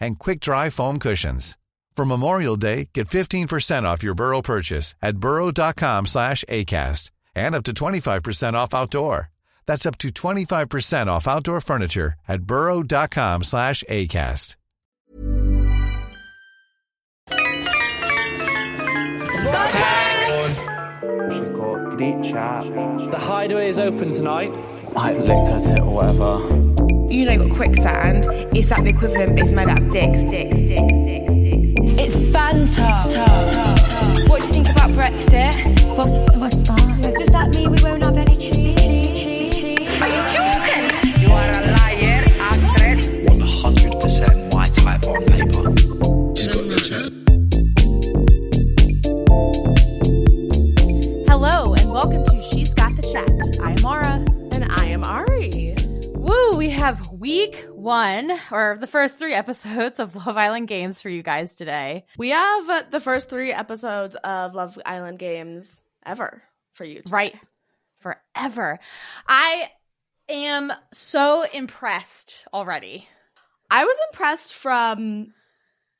and quick-dry foam cushions. For Memorial Day, get 15% off your Burrow purchase at burrow.com slash ACAST and up to 25% off outdoor. That's up to 25% off outdoor furniture at burrow.com slash ACAST. She's got great chat. The hideaway is open tonight. I looked at it or whatever. You know, got quicksand. It's like the equivalent, it's made out of dicks, dicks, dicks, dicks, dicks. It's banter. What do you think about Brexit? What's, what's that? Does that mean we won't have any trees? Are you joking? You are a liar, actress. 100% white type on paper. Mm-hmm. Hello and welcome to have week one, or the first three episodes of Love Island Games for you guys today. We have the first three episodes of Love Island Games ever for you. today. Right. Forever. I am so impressed already. I was impressed from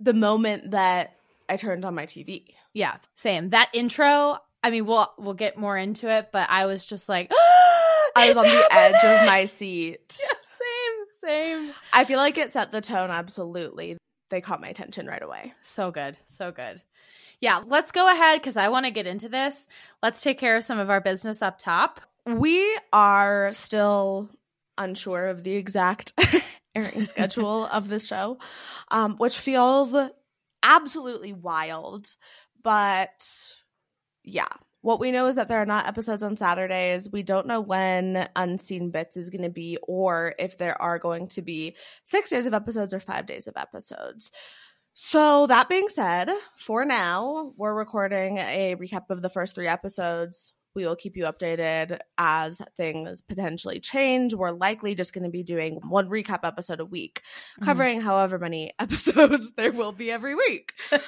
the moment that I turned on my TV. Yeah, same. That intro, I mean, we'll we'll get more into it, but I was just like I was "It's on the edge of my seat. Yeah, same. I feel like it set the tone absolutely. They caught my attention right away. So good. So good. Yeah, let's go ahead because I want to get into this. Let's take care of some of our business up top. We are still unsure of the exact airing schedule of this show, um, which feels absolutely wild. But yeah, what we know is that there are not episodes on Saturdays. We don't know when Unseen Bits is going to be, or if there are going to be six days of episodes or five days of episodes. So, that being said, for now, we're recording a recap of the first three episodes. We will keep you updated as things potentially change. We're likely just going to be doing one recap episode a week, Mhm. covering however many episodes there will be every week.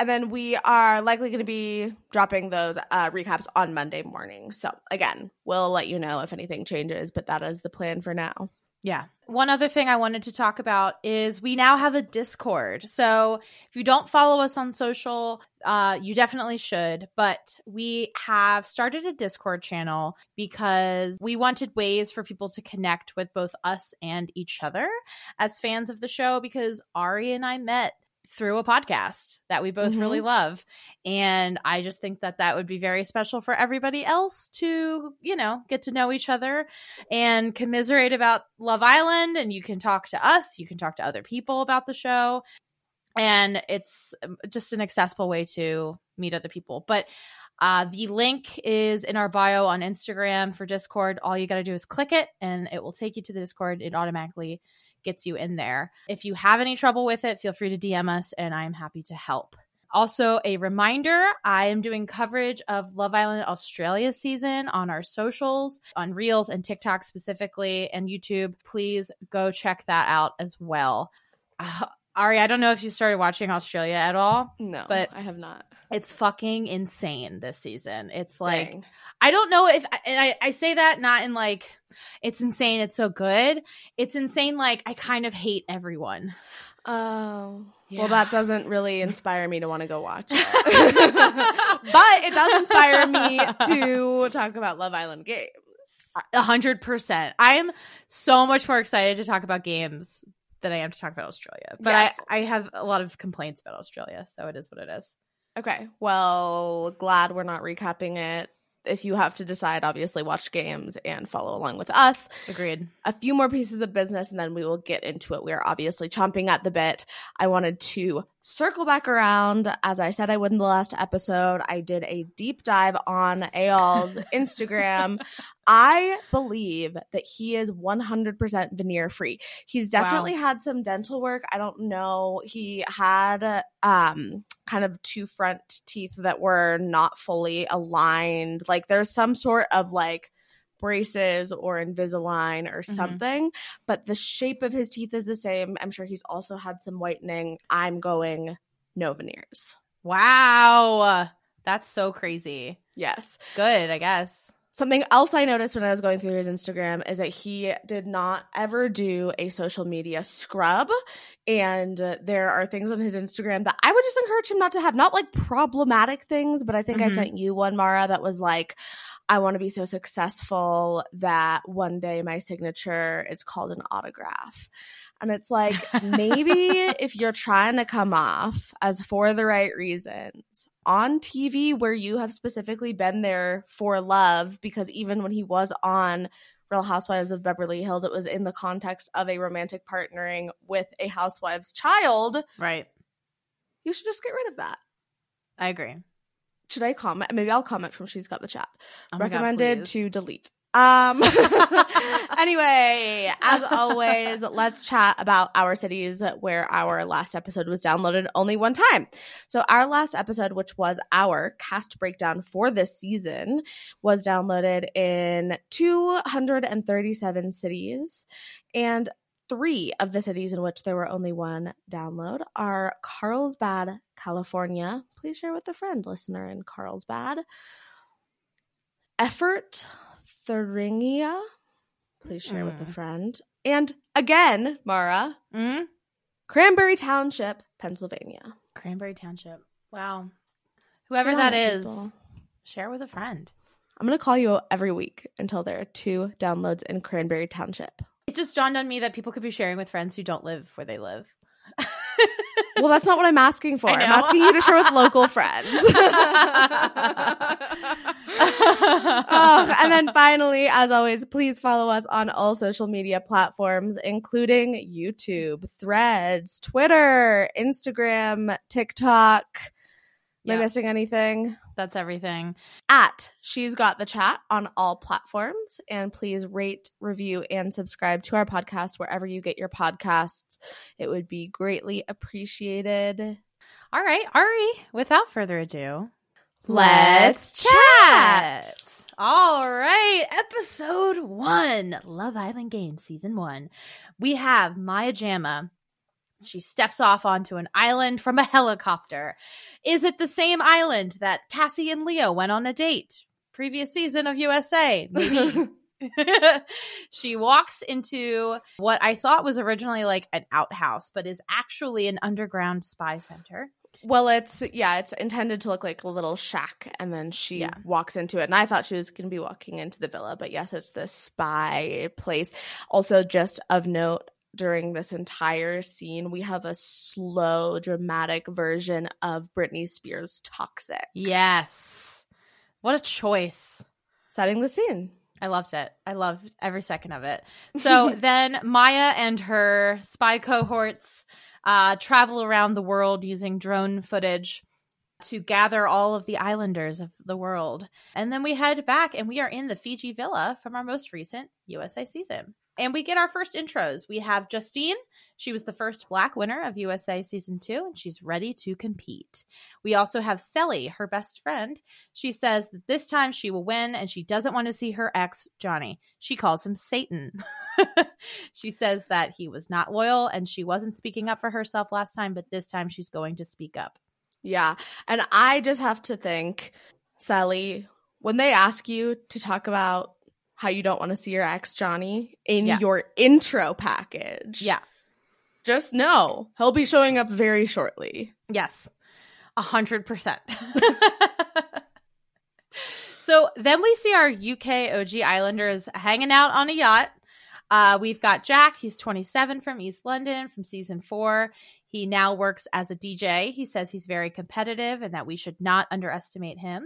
And then we are likely going to be dropping those uh, recaps on Monday morning. So, again, we'll let you know if anything changes, but that is the plan for now. Yeah. One other thing I wanted to talk about is we now have a Discord. So if you don't follow us on social, uh, you definitely should. But we have started a Discord channel because we wanted ways for people to connect with both us and each other as fans of the show because Ari and I met through a podcast that we both Mhm. really love. And I just think that that would be very special for everybody else to, you know, get to know each other and commiserate about Love Island. And you can talk to us, you can talk to other people about the show. And it's um, just an accessible way to meet other people. But uh, the link is in our bio on Instagram for Discord. All you got to do is click it and it will take you to the Discord. It automatically gets you in there. If you have any trouble with it, feel free to DM us and I am happy to help. Also, a reminder I am doing coverage of Love Island Australia season on our socials, on Reels and TikTok specifically, and YouTube. Please go check that out as well. Uh, Ari, I don't know if you started watching Australia at all, No, But- I have not. It's fucking insane this season. It's like Dang. I don't know if and I, I say that not in like it's insane, it's so good. It's insane like I kind of hate everyone. Oh. Yeah. Well, that doesn't really inspire me to want to go watch it. but it does inspire me to talk about Love Island games. A hundred percent. I'm so much more excited to talk about games than I am to talk about Australia. But Yes. I, I have a lot of complaints about Australia, so it is what it is. Okay. Well, glad we're not recapping it. If you have to decide, obviously watch games and follow along with us. Agreed. a few more pieces of business and then we will get into it. We are obviously chomping at the bit. I wanted to circle back around. As I said I would in the last episode, I did a deep dive on Eyal's Instagram. I believe that he is 100% veneer free. He's definitely had some dental work. I don't know. He had um kind of two front teeth that were not fully aligned. Like there's some sort of like braces or Invisalign or something, but the shape of his teeth is the same. I'm sure he's also had some whitening. I'm going no veneers. Wow. That's so crazy. Yes. Good, I guess. Something else I noticed when I was going through his Instagram is that he did not ever do a social media scrub. And uh, there are things on his Instagram that I would just encourage him not to have. Not like problematic things, but I think I Mhm. sent you one, Maura, that was like, I want to be so successful that one day my signature is called an autograph. And it's like, maybe if you're trying to come off as for the right reasons on TV, where you have specifically been there for love, because even when he was on Real Housewives of Beverly Hills, it was in the context of a romantic partnering with a housewife's child. Right. You should just get rid of that. I agree. Should I comment? Maybe I'll comment from She's Got the Chat. Oh my God, Recommended to delete. Um anyway, as always, let's chat about our cities where our last episode was downloaded only one time. So our last episode, which was our cast breakdown for this season, was downloaded in 237 cities and Three of the cities in which there were only one download are Carlsbad, California. Please share with a friend, listener in Carlsbad. Erfurt, Thuringia. Please share with a Mm. friend. And again, Maura, Mm? Cranberry Township, Pennsylvania. Cranberry Township. Wow. Whoever that is, people. share with a friend. I'm going to call you every week until there are two downloads in Cranberry Township. It just dawned on me that people could be sharing with friends who don't live where they live. Well, that's not what I'm asking for. I'm asking you to share with local friends. oh, and then finally, as always, please follow us on all social media platforms, including YouTube, Threads, Twitter, Instagram, TikTok. Am I missing anything? That's everything. At She's Got the Chat on all platforms. And please rate, review, and subscribe to our podcast wherever you get your podcasts. It would be greatly appreciated. All right, Ari, without further ado, Let's chat. All right, episode one Love Island Games, season one. We have Maya Jama. She steps off onto an island from a helicopter. Is it the same island that Kassy and Leo went on a date? Previous season of USA? Maybe. she walks into what I thought was originally like an outhouse, but is actually an underground spy center. Well, it's yeah, it's intended to look like a little shack, and then she Yeah. walks into it. And I thought she was going to be walking into the villa, but yes, it's the spy place. Also, just of note, during this entire scene, we have a slow, dramatic version of Britney Spears' "Toxic," Yes. What a choice. setting the scene. I loved it. I loved every second of it. So then Maya and her spy cohorts uh, travel around the world using drone footage to gather all of the islanders of the world. And then we head back and we are in the Fiji villa from our most recent USA season. And we get our first intros. We have Justine. She was the first black winner of USA season two, and she's ready to compete. We also have Cely, her best friend. She says that this time she will win and she doesn't want to see her ex, Johnny. She calls him Satan. she says that he was not loyal and she wasn't speaking up for herself last time, but this time she's going to speak up. Yeah. And I just have to think, Cely, when they ask you to talk about how you don't want to see your ex Johnny in Yeah. your intro package, Yeah. just know he'll be showing up very shortly. Yes, a hundred percent. So then we see our UK OG Islanders hanging out on a yacht. Uh, we've got Jack. He's 27 from East London from season four. He now works as a DJ. He says he's very competitive and that we should not underestimate him.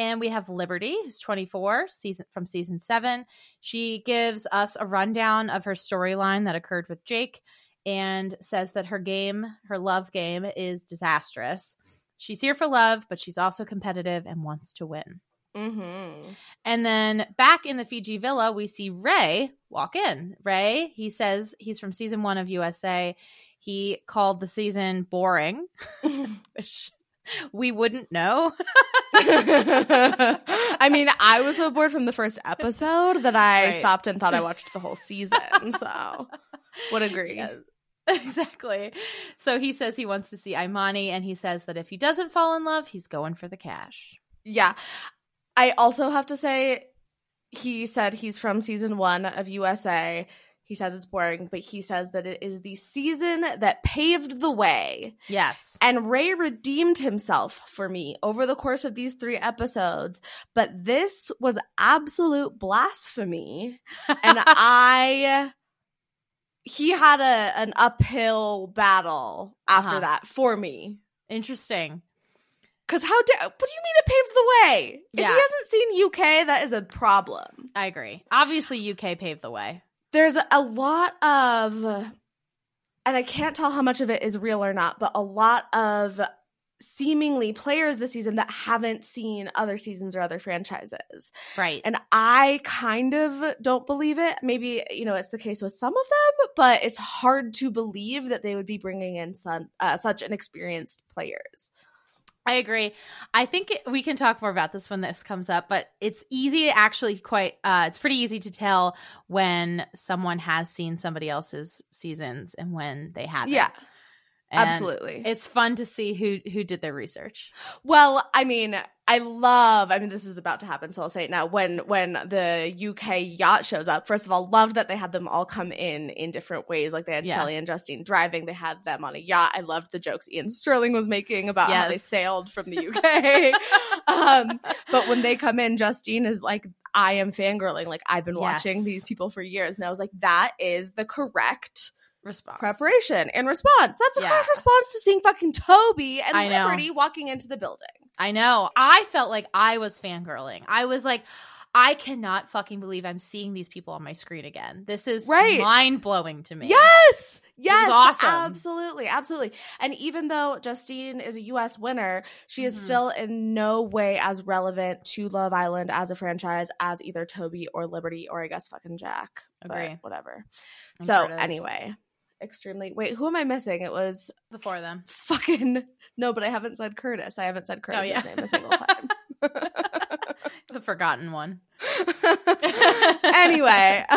And we have Liberty, who's 24, season from season seven. She gives us a rundown of her storyline that occurred with Jake and says that her game, her love game, is disastrous. She's here for love, but she's also competitive and wants to win. Mm-hmm. And then back in the Fiji villa, we see Ray walk in. Ray, he says he's from season one of USA. He called the season boring, which we wouldn't know. I mean, I was so bored from the first episode that I Right. stopped and thought I watched the whole season. So, would agree. Yes. exactly. So he says he wants to see Imani, and he says that if he doesn't fall in love, he's going for the cash. Yeah. I also have to say, he said he's from season one of USA. He says it's boring, but he says that it is the season that paved the way. Yes. And Ray redeemed himself for me over the course of these three episodes. But this was absolute blasphemy. And I. He had a an uphill battle after Uh-huh. that for me. Interesting. Cause how dare what do you mean it paved the way? If he hasn't seen UK, that is a problem. I agree. Obviously, UK paved the way. There's a lot of and I can't tell how much of it is real or not, but a lot of seemingly players this season that haven't seen other seasons or other franchises. Right. And I kind of don't believe it. Maybe, you know, it's the case with some of them, but it's hard to believe that they would be bringing in some, uh, such inexperienced players. I agree. I think we can talk more about this when this comes up, but it's easy to actually quite uh it's pretty easy to tell when someone has seen somebody else's seasons and when they haven't. Yeah, And absolutely. It's fun to see who who did their research. Well, I mean, I love. I mean, this is about to happen, so I'll say it now. When when the UK yacht shows up, first of all, loved that they had them all come in in different ways. Like they had Yeah. Cely and Justine driving. They had them on a yacht. I loved the jokes Iain Stirling was making about how they sailed from the UK. um, but when they come in, Justine is like, "I am fangirling. Like I've been watching these people for years." And I was like, "That is the correct." Response. Preparation and response. That's a Yeah. correct response to seeing fucking Toby and I know. Liberty walking into the building. I know. I felt like I was fangirling. I was like, I cannot fucking believe I'm seeing these people on my screen again. This is Right. mind blowing to me. Yes. Yes. awesome. Absolutely. Absolutely. And even though Justine is a US winner, she is Mhm. still in no way as relevant to Love Island as a franchise as either Toby or Liberty or I guess fucking Jack. Agree. whatever. And so Curtis. anyway. Extremely wait, who am I missing? It was The four of them. fucking no, but I haven't said Curtis. I haven't said oh, Curtis' Oh, yeah. name a single time. the forgotten one. anyway,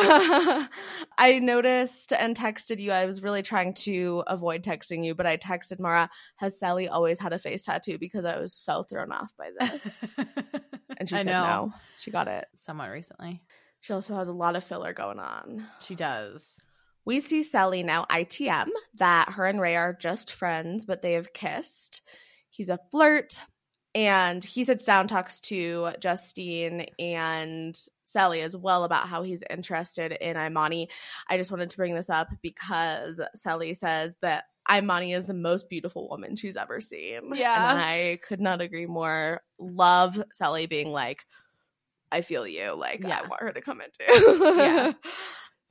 I noticed and texted you. I was really trying to avoid texting you, but I texted Maura, has Cely always had a face tattoo? Because I was so thrown off by this. And she I said know. no. She got it. Somewhat recently. She also has a lot of filler going on. She does. We see Cely now ITM that her and Ray are just friends, but they have kissed. He's a flirt. And he sits down, talks to Justine and Cely as well about how he's interested in Imani. I just wanted to bring this up because Cely says that Imani is the most beautiful woman she's ever seen. Yeah. And I could not agree more. Love Sally being like, I feel you. Like, I want her to come in too. Yeah.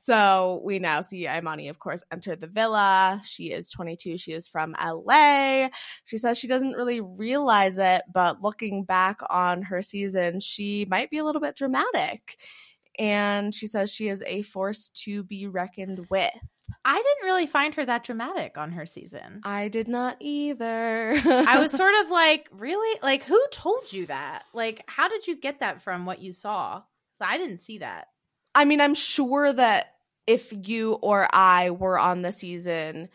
So we now see Imani, of course, enter the villa. She is 22. She is from LA. She says she doesn't really realize it, but looking back on her season, she might be a little bit dramatic. And she says she is a force to be reckoned with. I didn't really find her that dramatic on her season. I did not either. I was sort of like, really? Like, who told you that? Like, how did you get that from what you saw? I didn't see that. I mean, I'm sure that if you or I were on the season,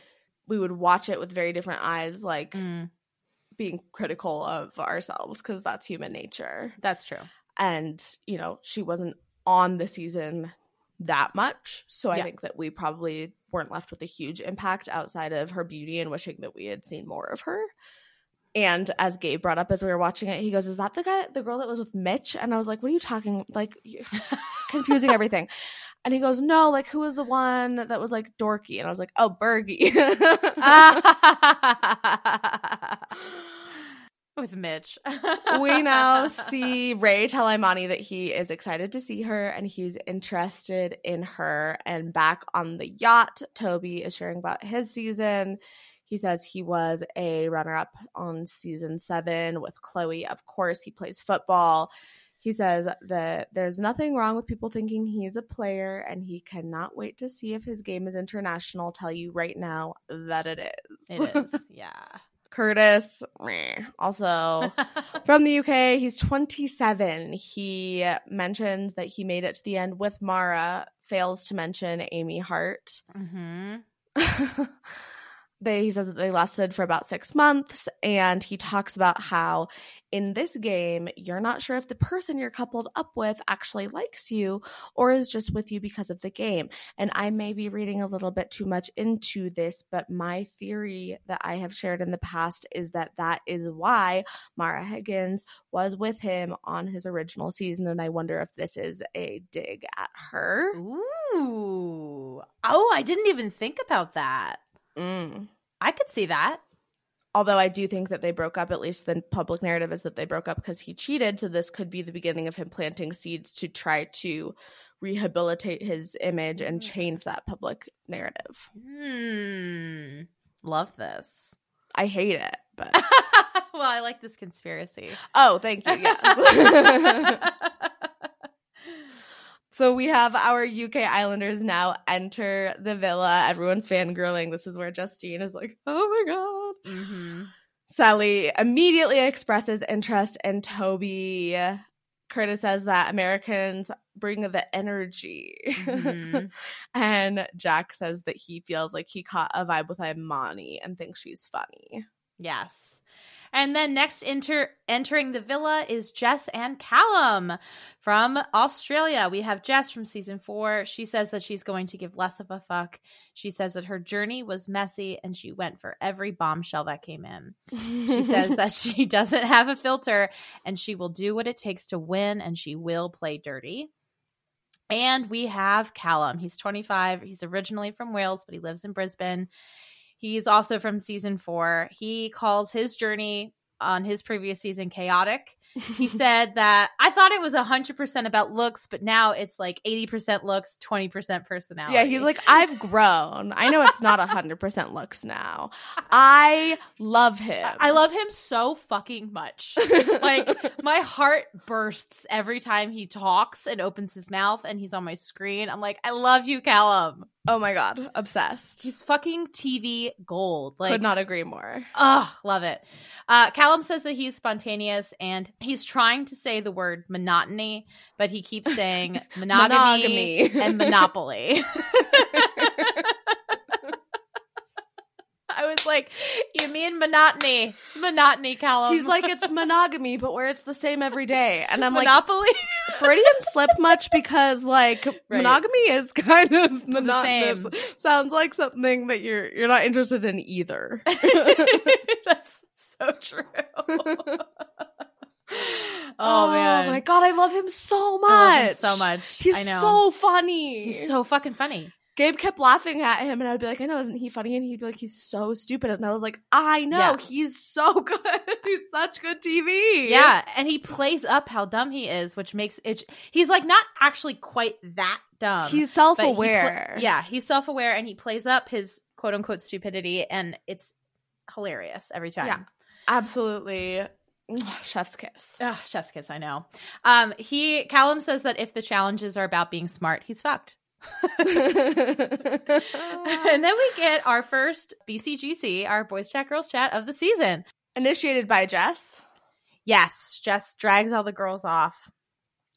we would watch it with very different eyes. Like, Mm. being critical of ourselves because that's human nature. That's true. And, you know, she wasn't on the season that much. So I think that we probably weren't left with a huge impact outside of her beauty and wishing that we had seen more of her. And as Gabe brought up as we were watching it, he goes, Is that the guy, the girl that was with Mitch? And I was like, What are you talking? Like, you- confusing everything. And he goes, No, like, who was the one that was like dorky? And I was like, Oh, Bergie. With Mitch. we now see Ray tell Imani that he is excited to see her and he's interested in her. And back on the yacht, Toby is sharing about his season. He says he was a runner up on season seven with Chloe. Of course, he plays football. He says that there's nothing wrong with people thinking he's a player and he cannot wait to see if his game is international. Tell you right now that it is. It is. Yeah. Curtis, meh. also from the UK. He's 27. He mentions that he made it to the end with Maura, fails to mention Amy Hart. hmm they he says that they lasted for about six months and he talks about how in this game you're not sure if the person you're coupled up with actually likes you or is just with you because of the game and i may be reading a little bit too much into this but my theory that i have shared in the past is that that is why maura higgins was with him on his original season and i wonder if this is a dig at her Ooh. Oh, I didn't even think about that. Mm. I could see that. although I do think that they broke up, at least the public narrative is that they broke up because he cheated. So this could be the beginning of him planting seeds to try to rehabilitate his image and change that public narrative. Hmm. Love this. I hate it, but well, I like this conspiracy. oh, thank you. Yes. so we have our UK Islanders now enter the villa. Everyone's fangirling. This is where Justine is like, "Oh my god." hmm Cely immediately expresses interest in Toby. Curtis says that Americans bring the energy. Mhm. and Jack says that he feels like he caught a vibe with Imani and thinks she's funny. Yes. And then next enter entering the villa is Jess and Callum from Australia. We have Jess from season four. She says that she's going to give less of a fuck. She says that her journey was messy and she went for every bombshell that came in. She says that she doesn't have a filter and she will do what it takes to win and she will play dirty. And we have Callum. He's 25. He's originally from Wales, but he lives in Brisbane. He's also from season four. He calls his journey on his previous season chaotic. He said that I thought it was 100% about looks, but now it's like 80% looks, 20% personality. Yeah, he's like, I've grown. I know it's not 100% looks now. I love him. I love him so fucking much. like my heart bursts every time he talks and opens his mouth and he's on my screen. I'm like, I love you, Callum. Oh my God, obsessed. He's fucking TV gold. Like, Could not agree more. oh, love it. Uh, Callum says that he's spontaneous and he's trying to say the word monotony, but he keeps saying monogamy, Monogamy. and monopoly. I was like, you mean monotony? It's monotony, Callum. He's like, it's monogamy, but where it's the same every day. And I'm like, monopoly. Freudian slip much because like monogamy is kind of monotonous. same. Sounds like something that you're you're not interested in either. That's so true. Oh, oh, man. my god, I love him so much. I love him so much. He's so funny. He's so fucking funny. Gabe kept laughing at him, and I'd be like, I know, isn't he funny? And he'd be like, he's so stupid. And I was like, I know, Yeah. he's so good. he's such good TV. Yeah, and he plays up how dumb he is, which makes it. He's like not actually quite that dumb. He's self aware. pla- yeah, he's self aware, and he plays up his quote unquote stupidity, and it's hilarious every time. Yeah. absolutely. Chef's kiss. Ugh, chef's kiss, I know. Um, he Callum says that if the challenges are about being smart, he's fucked. And then we get our first BCGC, our Boys Chat Girls Chat of the season. Initiated by Jess. Yes, Jess drags all the girls off,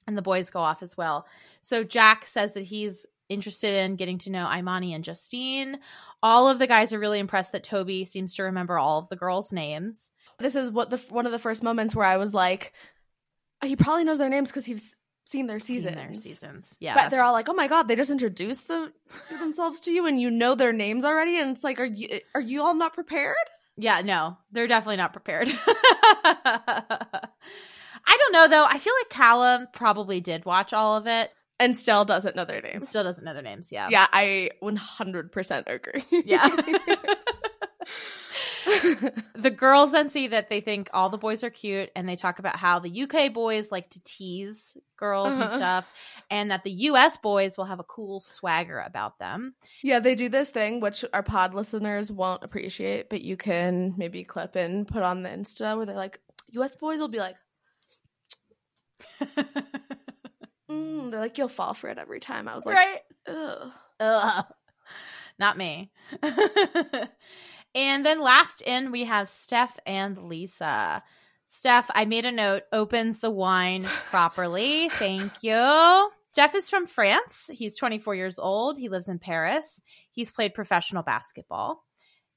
and the boys go off as well. So Jack says that he's interested in getting to know Imani and Justine. All of the guys are really impressed that Toby seems to remember all of the girls' names. This is what the one of the first moments where I was like, he probably knows their names because he's seen their Seen seasons. their seasons. Yeah. but they're all like, "Oh my god, they just introduced them to themselves to you, and you know their names already." And it's like, are you are you all not prepared? Yeah, no, they're definitely not prepared. I don't know though. I feel like Callum probably did watch all of it. And still doesn't know their names. Still doesn't know their names. Yeah. Yeah, I 100% agree. Yeah. the girls then see that they think all the boys are cute and they talk about how the UK boys like to tease girls and Uh-huh. stuff and that the US boys will have a cool swagger about them. yeah, they do this thing which our pod listeners won't appreciate, but you can maybe clip and put on the Insta where they're like, US boys will be like, mm, they're like, you'll fall for it every time. I was like, right? ugh. Ugh. Not me. And then last in, we have Steph and Lisa. Steph, I made a note, opens the wine properly. Thank you. Jeff is from France. He's 24 years old. He lives in Paris. He's played professional basketball.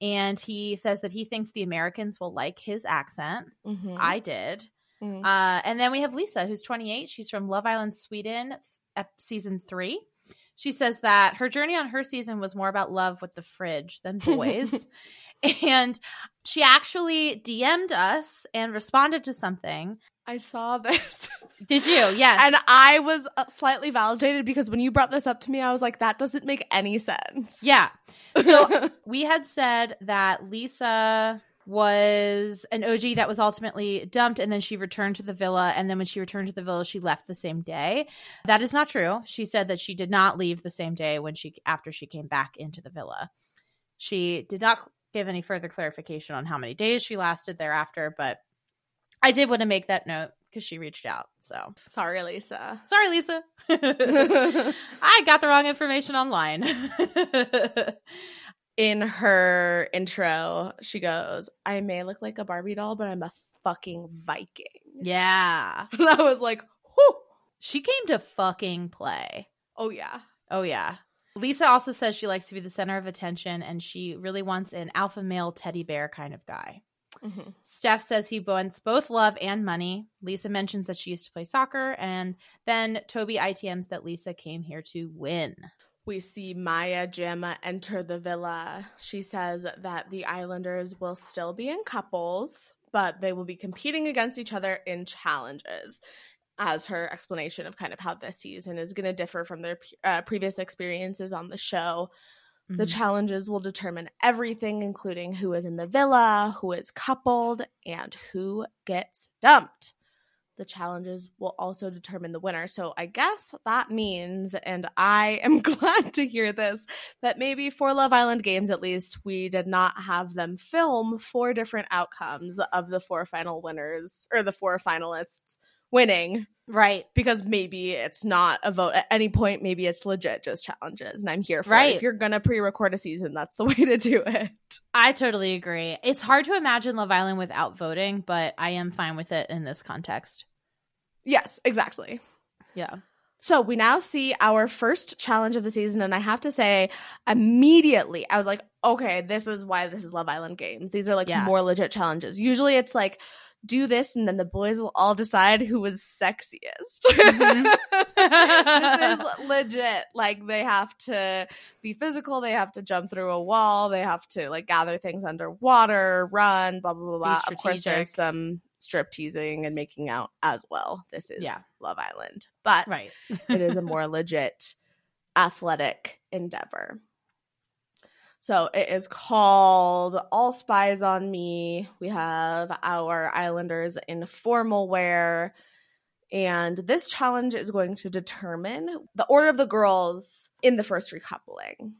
And he says that he thinks the Americans will like his accent. Mhm. I did. Mm. Uh, and then we have Lisa, who's 28. She's from Love Island, Sweden, season three. She says that her journey on her season was more about love with the fridge than boys. and she actually DM'd us and responded to something. I saw this. Did you? Yes. And I was uh, slightly validated because when you brought this up to me, I was like, that doesn't make any sense. yeah. So we had said that Lisa was an OG that was ultimately dumped and then she returned to the villa and then when she returned to the villa she left the same day. That is not true. She said that she did not leave the same day when she after she came back into the villa. She did not give any further clarification on how many days she lasted thereafter, but I did want to make that note because she reached out. So Sorry, Lisa. sorry, Lisa. I got the wrong information online. In her intro, she goes, I may look like a Barbie doll, but I'm a fucking Viking. yeah. And I was like, whew. She came to fucking play. Oh, yeah. Oh, yeah. Lisa also says she likes to be the center of attention and she really wants an alpha male teddy bear kind of guy. Mhm. Steph says he wants both love and money. Lisa mentions that she used to play soccer. And then Toby ITMs that Lisa came here to win. We see Maya Jama enter the villa. She says that the Islanders will still be in couples, but they will be competing against each other in challenges. As her explanation of kind of how this season is going to differ from their uh, previous experiences on the show. The Mhm. challenges will determine everything, including who is in the villa, who is coupled, and who gets dumped. The challenges will also determine the winner. So I guess that means, and I am glad to hear this, that maybe for Love Island games at least, we did not have them film four different outcomes of the four final winners or the four finalists winning Right. because maybe it's not a vote at any point maybe it's legit just challenges and i'm here for Right. it if you're gonna pre-record a season that's the way to do it I totally agree. It's hard to imagine Love Island without voting, but I am fine with it in this context. Yes exactly Yeah. so we now see our first challenge of the season and i have to say immediately i was like okay this is why this is love island games these are like Yeah. more legit challenges usually it's like do this and then the boys will all decide who was sexiest Mhm. this is legit. Like they have to be physical, they have to jump through a wall, they have to like gather things underwater, run, blah blah blah blah. Of course there's some strip teasing and making out as well. This is Yeah. Love Island. But Right. it is a more legit athletic endeavor. So it is called All Spies on Me. We have our Islanders in formal wear. And this challenge is going to determine the order of the girls in the first recoupling.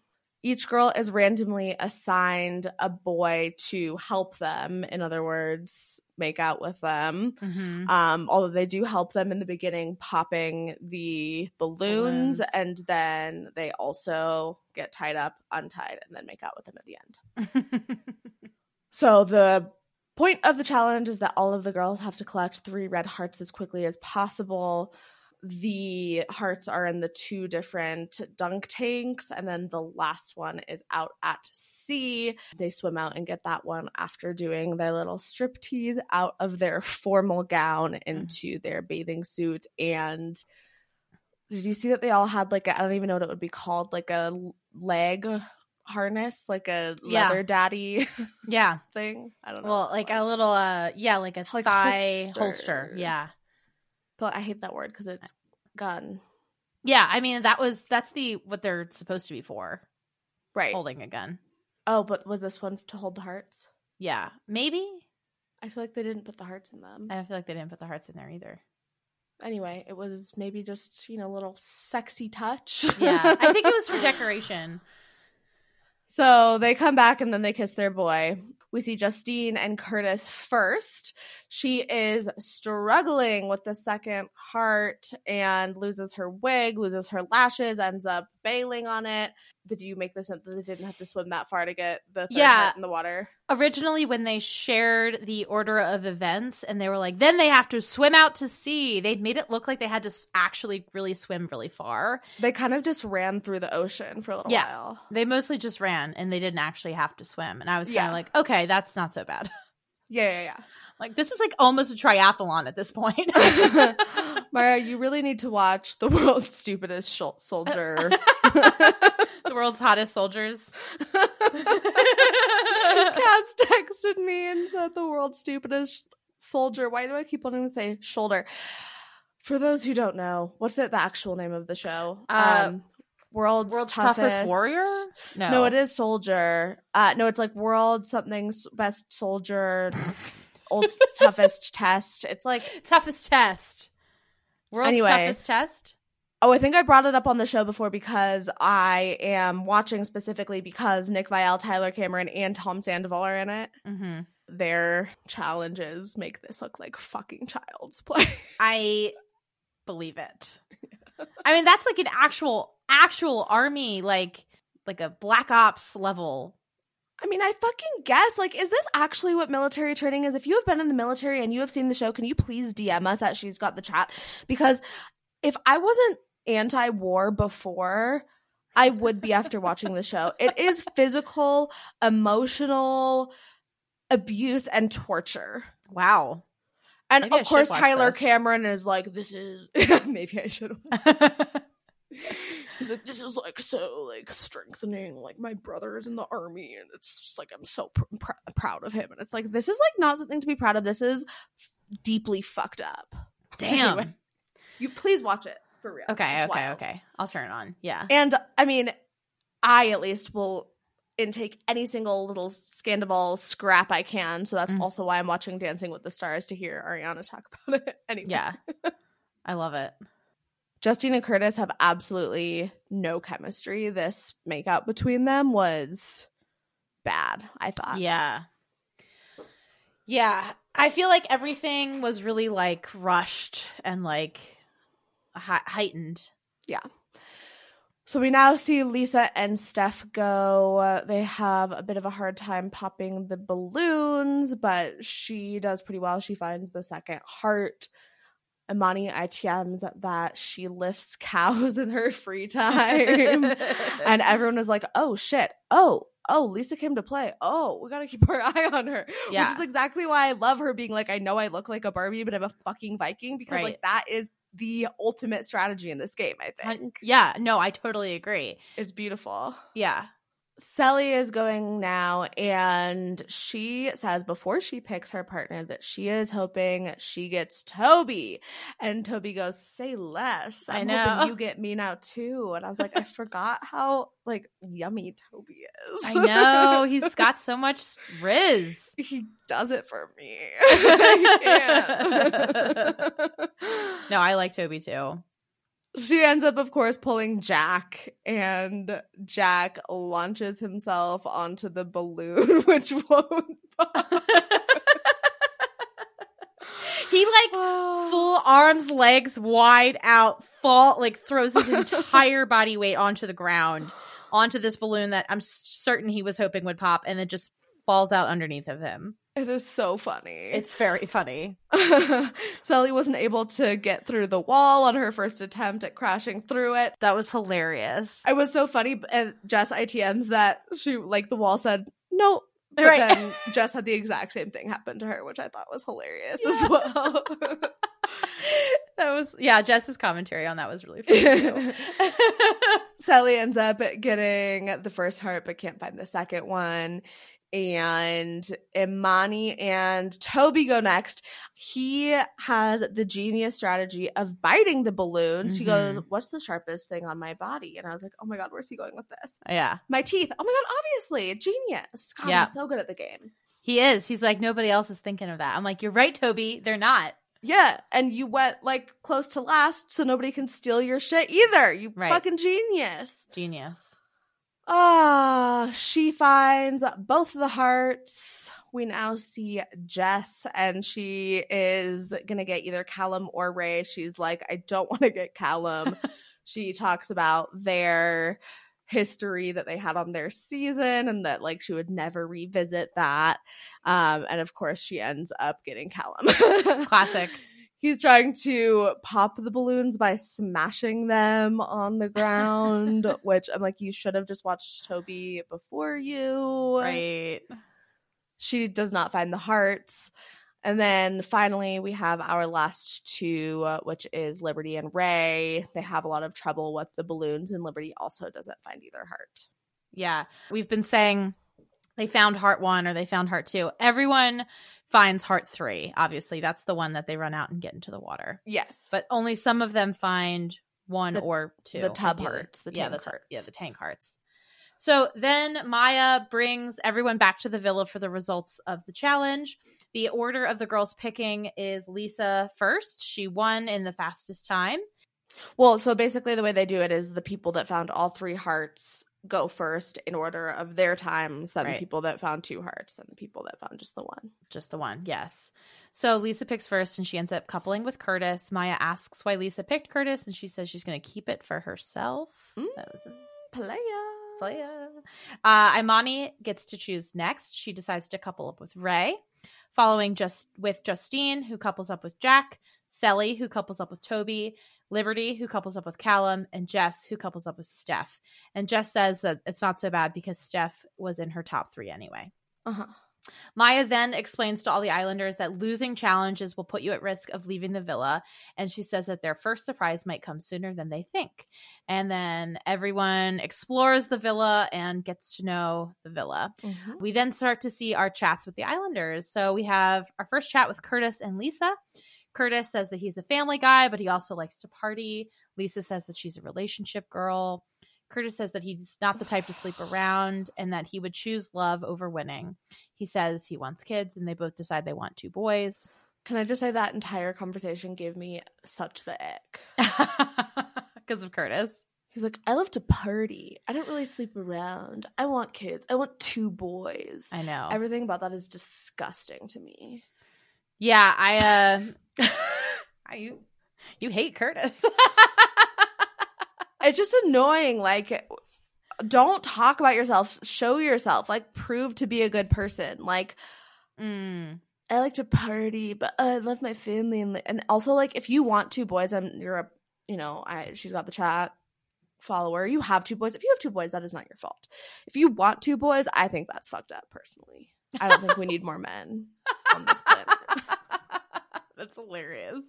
Each girl is randomly assigned a boy to help them, in other words, make out with them. Mhm. Um, although they do help them in the beginning, popping the balloons, Balloons. and then they also get tied up, untied, and then make out with them at the end. So the point of the challenge is that all of the girls have to collect three red hearts as quickly as possible. The hearts are in the two different dunk tanks, and then the last one is out at sea. They swim out and get that one after doing their little striptease out of their formal gown into their bathing suit. And did you see that they all had like I don't even know what it would be called, like a leg harness, like a Yeah. leather daddy Yeah. thing? I don't know. Well, like a little uh yeah, like a Like thigh holster. holster. Yeah. But I hate that word because it's gun. Yeah, I mean that was that's the what they're supposed to be for. Right. Holding a gun. Oh, but was this one to hold the hearts? Yeah. Maybe. I feel like they didn't put the hearts in them. I don't feel like they didn't put the hearts in there either. Anyway, it was maybe just, you know, a little sexy touch. Yeah. I think it was for decoration. So they come back and then they kiss their boy. We see Justine and Curtis first. She is struggling with the second heart and loses her wig, loses her lashes, ends up bailing on it. Did you make this up that they didn't have to swim that far to get the third Yeah. in the water? Originally when they shared the order of events and they were like then they have to swim out to sea. They made it look like they had to actually really swim really far. They kind of just ran through the ocean for a little Yeah. while. They mostly just ran and they didn't actually have to swim. And I was kind of Yeah. like, okay, that's not so bad. Yeah, yeah, yeah. Like this is like almost a triathlon at this point. Maura, you really need to watch The World's Stupidest Shol- Soldier. the world's hottest soldiers. Cass texted me and said the world's stupidest soldier. Why do I keep wanting to say shoulder? For those who don't know, what's it the actual name of the show? Uh, um World's, World's toughest, toughest, warrior? No. No. it is soldier. Uh no, it's like world something's best soldier, old toughest test. It's like toughest test. World's Anyway. toughest test. Oh, I think I brought it up on the show before because I am watching specifically because Nick Viall, Tyler Cameron, and Tom Sandoval are in it. Mm-hmm. Their challenges make this look like fucking child's play. I believe it. I mean, that's like an actual actual army, like like a black ops level. I mean, I fucking guess. Like, is this actually what military training is? If you have been in the military and you have seen the show, can you please DM us at She's Got the Chat? Because if I wasn't anti war before, I would be after watching the show. It is physical, emotional abuse and torture. Wow. And Maybe of course, Tyler this. Cameron is like, this is maybe I should. He's like, this is like so like strengthening. Like my brother is in the army, and it's just like I'm so pr- pr- proud of him. And it's like this is like not something to be proud of. This is f- deeply fucked up. Damn. Anyway, you please watch it for real. Okay, It's okay, wild. okay. I'll turn it on. Yeah. And I mean, I at least will intake any single little Scandoval scrap I can. So that's Mm. also why I'm watching Dancing with the Stars to hear Ariana talk about it. Anyway. Yeah. I love it. Justine and Curtis have absolutely no chemistry. This makeout between them was bad, I thought. Yeah. Yeah. I feel like everything was really like rushed and like heightened. Yeah. So we now see Lisa and Steph go. They have a bit of a hard time popping the balloons, but she does pretty well. She finds the second heart. Imani ITMs that she lifts cows in her free time. and everyone is like, oh shit. Oh, oh, Lisa came to play. Oh, we gotta keep our eye on her. Yeah. Which is exactly why I love her being like, I know I look like a Barbie, but I'm a fucking Viking because Right. like that is the ultimate strategy in this game, I I- think. yeah, no, I totally agree. It's beautiful. Yeah. Cely is going now, and she says before she picks her partner that she is hoping she gets Toby. And Toby goes, "Say less. I I'm know. hoping you get me now too." And I was like, I forgot how like yummy Toby is. I know. He's got so much riz. he does it for me. I. No, I like Toby too. She ends up, of course, pulling Jack, and Jack launches himself onto the balloon, which won't. pop. He like oh. full arms, legs wide out, fall like throws his entire body weight onto the ground, onto this balloon that I'm certain he was hoping would pop, and it just falls out underneath of him. It is so funny. It's very funny. Cely wasn't able to get through the wall on her first attempt at crashing through it. That was hilarious. It was so funny. And Jess ITMs that she like the wall said no. But Right. then Jess had the exact same thing happen to her, which I thought was hilarious as well. that was yeah, Jess's commentary on that was really funny. Cely ends up getting the first heart but can't find the second one. And Imani and Toby go next. He has the genius strategy of biting the balloons. He goes, mm-hmm. What's the sharpest thing on my body? And I was like, Oh my God, where's he going with this? yeah. My teeth. Oh my God, obviously. Genius. God, Yeah. he's so good at the game. He is. He's like nobody else is thinking of that. I'm like, "You're right, Toby. They're not." Yeah. And you went like close to last, so nobody can steal your shit either. You Right. fucking genius. Genius. Ah, she finds both the hearts. We now see Jess, and she is gonna get either Callum or Ray. She's like, I don't want to get Callum. she talks about their history that they had on their season and that like she would never revisit that. Um, and of course she ends up getting Callum. Classic. He's trying to pop the balloons by smashing them on the ground, which I'm like, you should have just watched Toby before you. Right. She does not find the hearts. And then finally, we have our last two, uh, which is Liberty and Ray. They have a lot of trouble with the balloons, and Liberty also doesn't find either heart. Yeah. We've been saying they found heart 1 or they found heart 2. Everyone finds heart 3. Obviously, that's the one that they run out and get into the water. Yes. But only some of them find one The- or two. the tub hearts, the yeah, tank the hearts. Yeah, the tank hearts. So then Maya brings everyone back to the villa for the results of the challenge. The order of the girls picking is Lisa first. She won in the fastest time. Well, so basically, the way they do it is the people that found all three hearts go first in order of their times, then Right. the people that found two hearts, then the people that found just the one. Just the one, yes. So Lisa picks first and she ends up coupling with Curtis. Maya asks why Lisa picked Curtis and she says she's going to keep it for herself. That was a Playa. playa. Uh, Imani gets to choose next. She decides to couple up with Ray, following just with Justine, who couples up with Jack, Cely, who couples up with Toby, Liberty, who couples up with Callum, and Jess, who couples up with Steph. And Jess says that it's not so bad because Steph was in her top three anyway. Uh huh. Maya then explains to all the islanders that losing challenges will put you at risk of leaving the villa. And she says that their first surprise might come sooner than they think. And then everyone explores the villa and gets to know the villa. We then start to see our chats with the islanders. So we have our first chat with Curtis and Lisa. Curtis says that he's a family guy, but he also likes to party. Lisa says that she's a relationship girl. Curtis says that he's not the type to sleep around and that he would choose love over winning. He says he wants kids, and they both decide they want two boys. Can I just say that entire conversation gave me such the ick? Because of Curtis. He's like, I love to party. I don't really sleep around. I want kids. I want two boys. I know. Everything about that is disgusting to me. Yeah, I uh I- you you hate Curtis. It's just annoying. Like, don't talk about yourself. Show yourself. Like, prove to be a good person. Like, mm, I like to party, but uh, I love my family, and and also like if you want two boys, I'm you're a you know I she's got the chat follower. You have two boys. If you have two boys, that is not your fault. If you want two boys, I think that's fucked up. Personally, I don't think we need more men on this planet. That's hilarious.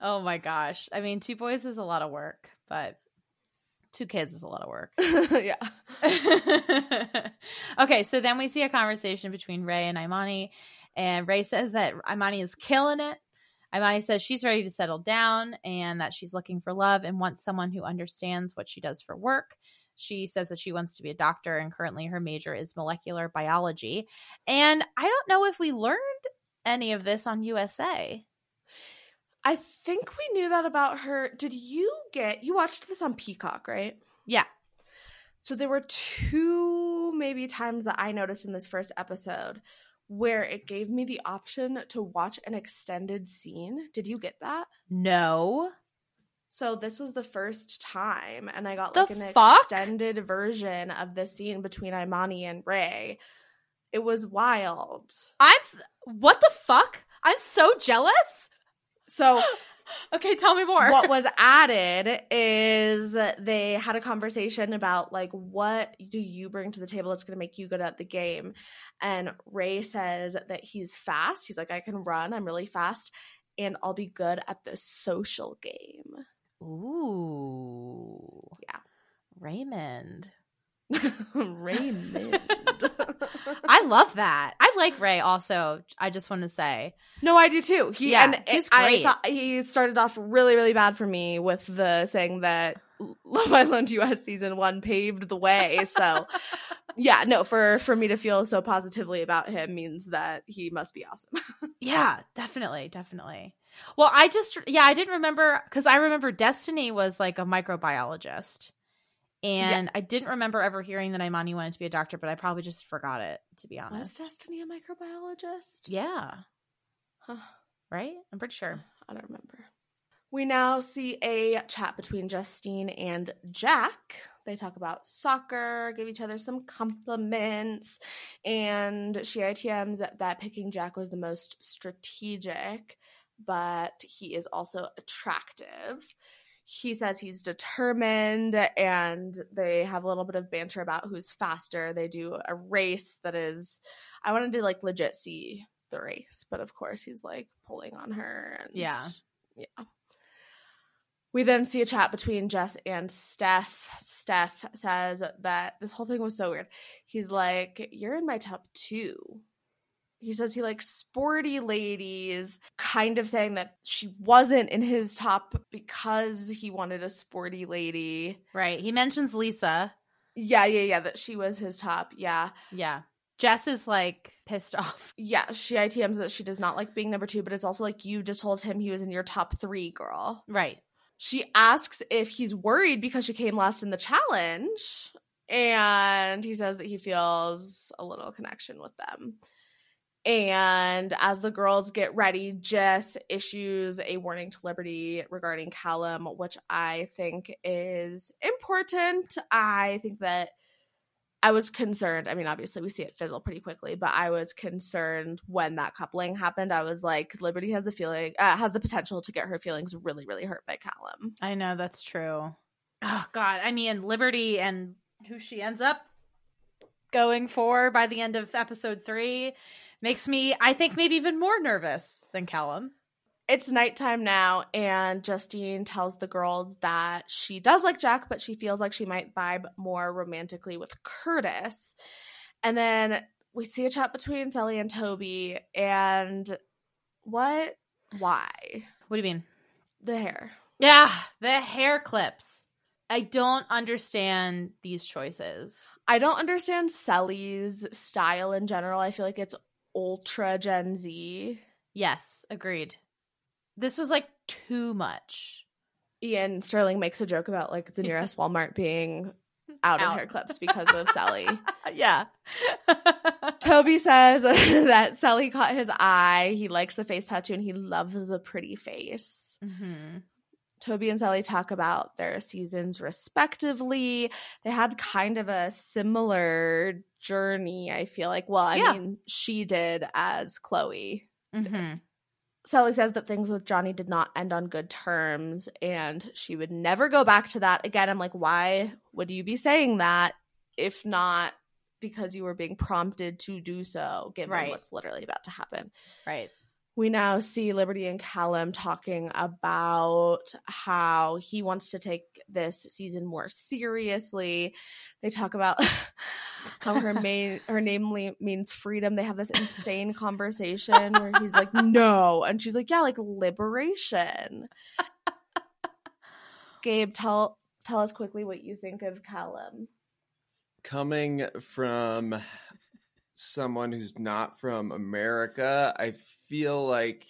Oh my gosh. I mean, two boys is a lot of work, but two kids is a lot of work. yeah. okay, so then we see a conversation between Ray and Imani, and Ray says that Imani is killing it. Imani says she's ready to settle down and that she's looking for love and wants someone who understands what she does for work. She says that she wants to be a doctor and currently her major is molecular biology. And I don't know if we learned any of this on USA. I think we knew that about her. Did you get you watched this on Peacock, right? Yeah. So there were two maybe times that I noticed in this first episode where it gave me the option to watch an extended scene. Did you get that? No. So this was the first time, and I got The like an fuck? extended version of the scene between Imani and Ray. It was wild. I'm what the fuck? I'm so jealous. So Okay, tell me more. what was added is they had a conversation about like what do you bring to the table that's going to make you good at the game and ray says that he's fast he's like i can run i'm really fast and i'll be good at the social game Ooh. Yeah. Raymond. raymond I love that. I like Ray also. I just want to say. no i do too he Yeah, and he's i great. thought he started off really really bad for me with the saying that love island us season one paved the way so yeah no for for me to feel so positively about him means that he must be awesome Yeah, definitely, definitely. Well, I just yeah, I didn't remember because I remember Destiny was like a microbiologist. And I didn't remember ever hearing that Imani wanted to be a doctor, but I probably just forgot it, to be honest. was destiny a microbiologist Yeah, Huh. right? I'm pretty sure. i don't remember we now see a chat between justine and jack they talk about soccer give each other some compliments and she itms that picking jack was the most strategic but he is also attractive he says he's determined and they have a little bit of banter about who's faster they do a race that is i wanted to like legit see the race but of course he's like pulling on her and Yeah. yeah we then see a chat between Jess and Steph. Steph says that this whole thing was so weird. He's like, You're in my top two. He says he likes sporty ladies, kind of saying that she wasn't in his top because he wanted a sporty lady. Right. He mentions Lisa. Yeah, yeah, yeah, that she was his top. Yeah. Yeah. Jess is like pissed off. Yeah, she ITMs that she does not like being number two, but it's also like you just told him he was in your top three, girl. Right. She asks if he's worried because she came last in the challenge. And he says that he feels a little connection with them. And as the girls get ready, Jess issues a warning to Liberty regarding Callum, which I think is important. I think that I was concerned. I mean, obviously, we see it fizzle pretty quickly, but I was concerned when that coupling happened. I was like, Liberty has the feeling, uh, has the potential to get her feelings really, really hurt by Callum. I know that's true. Oh God. I mean, Liberty and who she ends up going for by the end of episode three makes me, I think, maybe even more nervous than Callum. It's nighttime now, and Justine tells the girls that she does like Jack, but she feels like she might vibe more romantically with Curtis. And then we see a chat between Cely and Toby, and what? Why? What do you mean? The hair. Yeah, the hair clips. I don't understand these choices. I don't understand Cely's style in general. I feel like it's ultra Gen Z. Yes, agreed. This was like too much. Iain Stirling makes a joke about like the nearest Walmart being out, of Out. hair clips because of Cely. yeah. Toby says that Cely caught his eye. He likes the face tattoo and he loves a pretty face. hmm Toby and Cely talk about their seasons respectively. They had kind of a similar journey, I feel like. Well, I Yeah. mean, she did as Chloe. hmm Cely says that things with Johnny did not end on good terms and she would never go back to that. Again, I'm like, why would you be saying that if not because you were being prompted to do so, given Right. what's literally about to happen? Right. We now see Liberty and Callum talking about how he wants to take this season more seriously. They talk about how her main her name means freedom. They have this insane conversation where he's like, "No," and she's like, "Yeah, like liberation." Gabe, tell tell us quickly what you think of Callum. coming from someone who's not from America, I feel like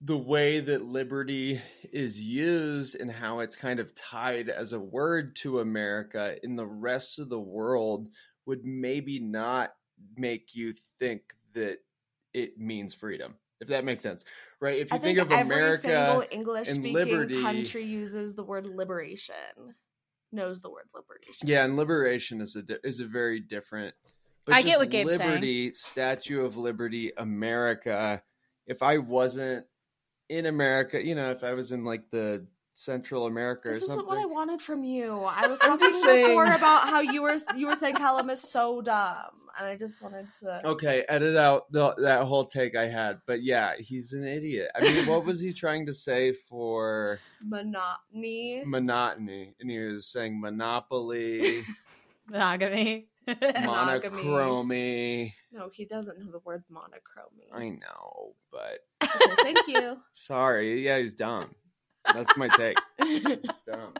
the way that liberty is used and how it's kind of tied as a word to America in the rest of the world would maybe not make you think that it means freedom. If that makes sense, right? If you think, think of every America single English and speaking liberty, country uses the word liberation. Knows the word liberation. Yeah, and liberation is a is a very different But I get what Gabe's saying. Liberty, Statue of Liberty, America. If I wasn't in America, you know, if I was in like the Central America This or isn't something. what I wanted from you. I was talking just saying- before about how you were you were saying Callum is so dumb, and I just wanted to. Okay, edit out the, that whole take I had. But yeah, he's an idiot. I mean, what was he trying to say for Monotony. monotony? And he was saying monopoly, Monogamy. monochromy. No, he doesn't know the word monochromy. I know, but Okay, thank you. sorry. Yeah, he's dumb. That's my take. dumb.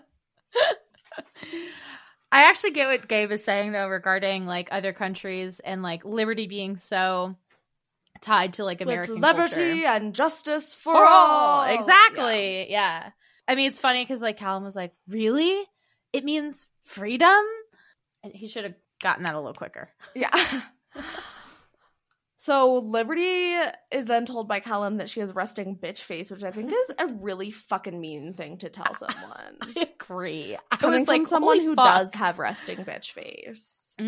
I actually get what Gabe is saying though regarding like other countries and like liberty being so tied to like With American liberty culture. and justice for, for all. all. Exactly. Yeah. I mean, it's funny because like Callum was like, "Really? It means freedom." And he should have gotten that a little quicker. Yeah. So Liberty is then told by Callum that she has resting bitch face, which I think is a really fucking mean thing to tell someone. I agree. I Coming from like, someone who fuck." does have resting bitch face. But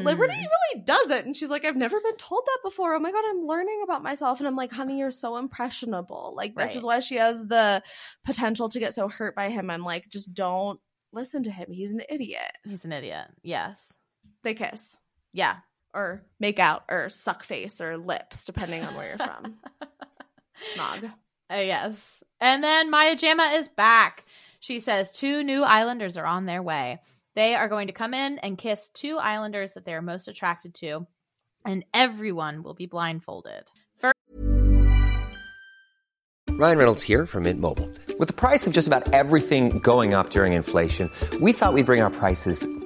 Liberty Mm. really doesn't. And she's like, I've never been told that before. Oh my God, I'm learning about myself. And I'm like, honey, you're so impressionable. Like, this Right. is why she has the potential to get so hurt by him. I'm like, just don't listen to him. He's an idiot. He's an idiot. Yes. They kiss Yeah. or make out or suck face or lips, depending on where you're from. Snog. Uh, yes. And then Maya Jama is back. She says two new islanders are on their way. They are going to come in and kiss two islanders that they are most attracted to, and everyone will be blindfolded. First, Ryan Reynolds here from Mint Mobile. With the price of just about everything going up during inflation, we thought we'd bring our prices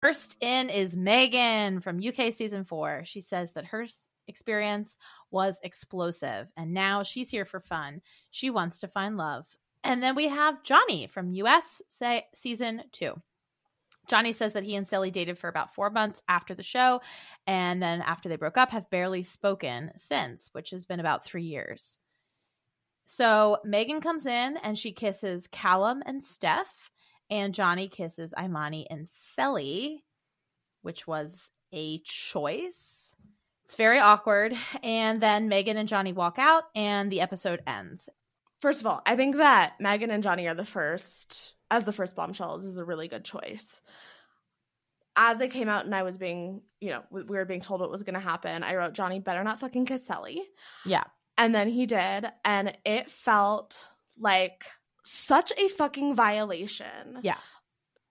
First in is Megan from UK season four. She says that her experience was explosive, and now she's here for fun. She wants to find love. And then we have Johnny from US say, season two. Johnny says that he and Cely dated for about four months after the show, and then after they broke up, have barely spoken since, which has been about three years. So Megan comes in and she kisses Callum and Steph, and Johnny kisses Imani and Cely, which was a choice. It's very awkward. And then Megan and Johnny walk out, and the episode ends. First of all, I think that Megan and Johnny are the first, as the first bombshells, is a really good choice. As they came out and I was being, you know, we we were being told what was going to happen, I wrote, Johnny better not fucking kiss Cely. Yeah. And then he did. And it felt like such a fucking violation. Yeah.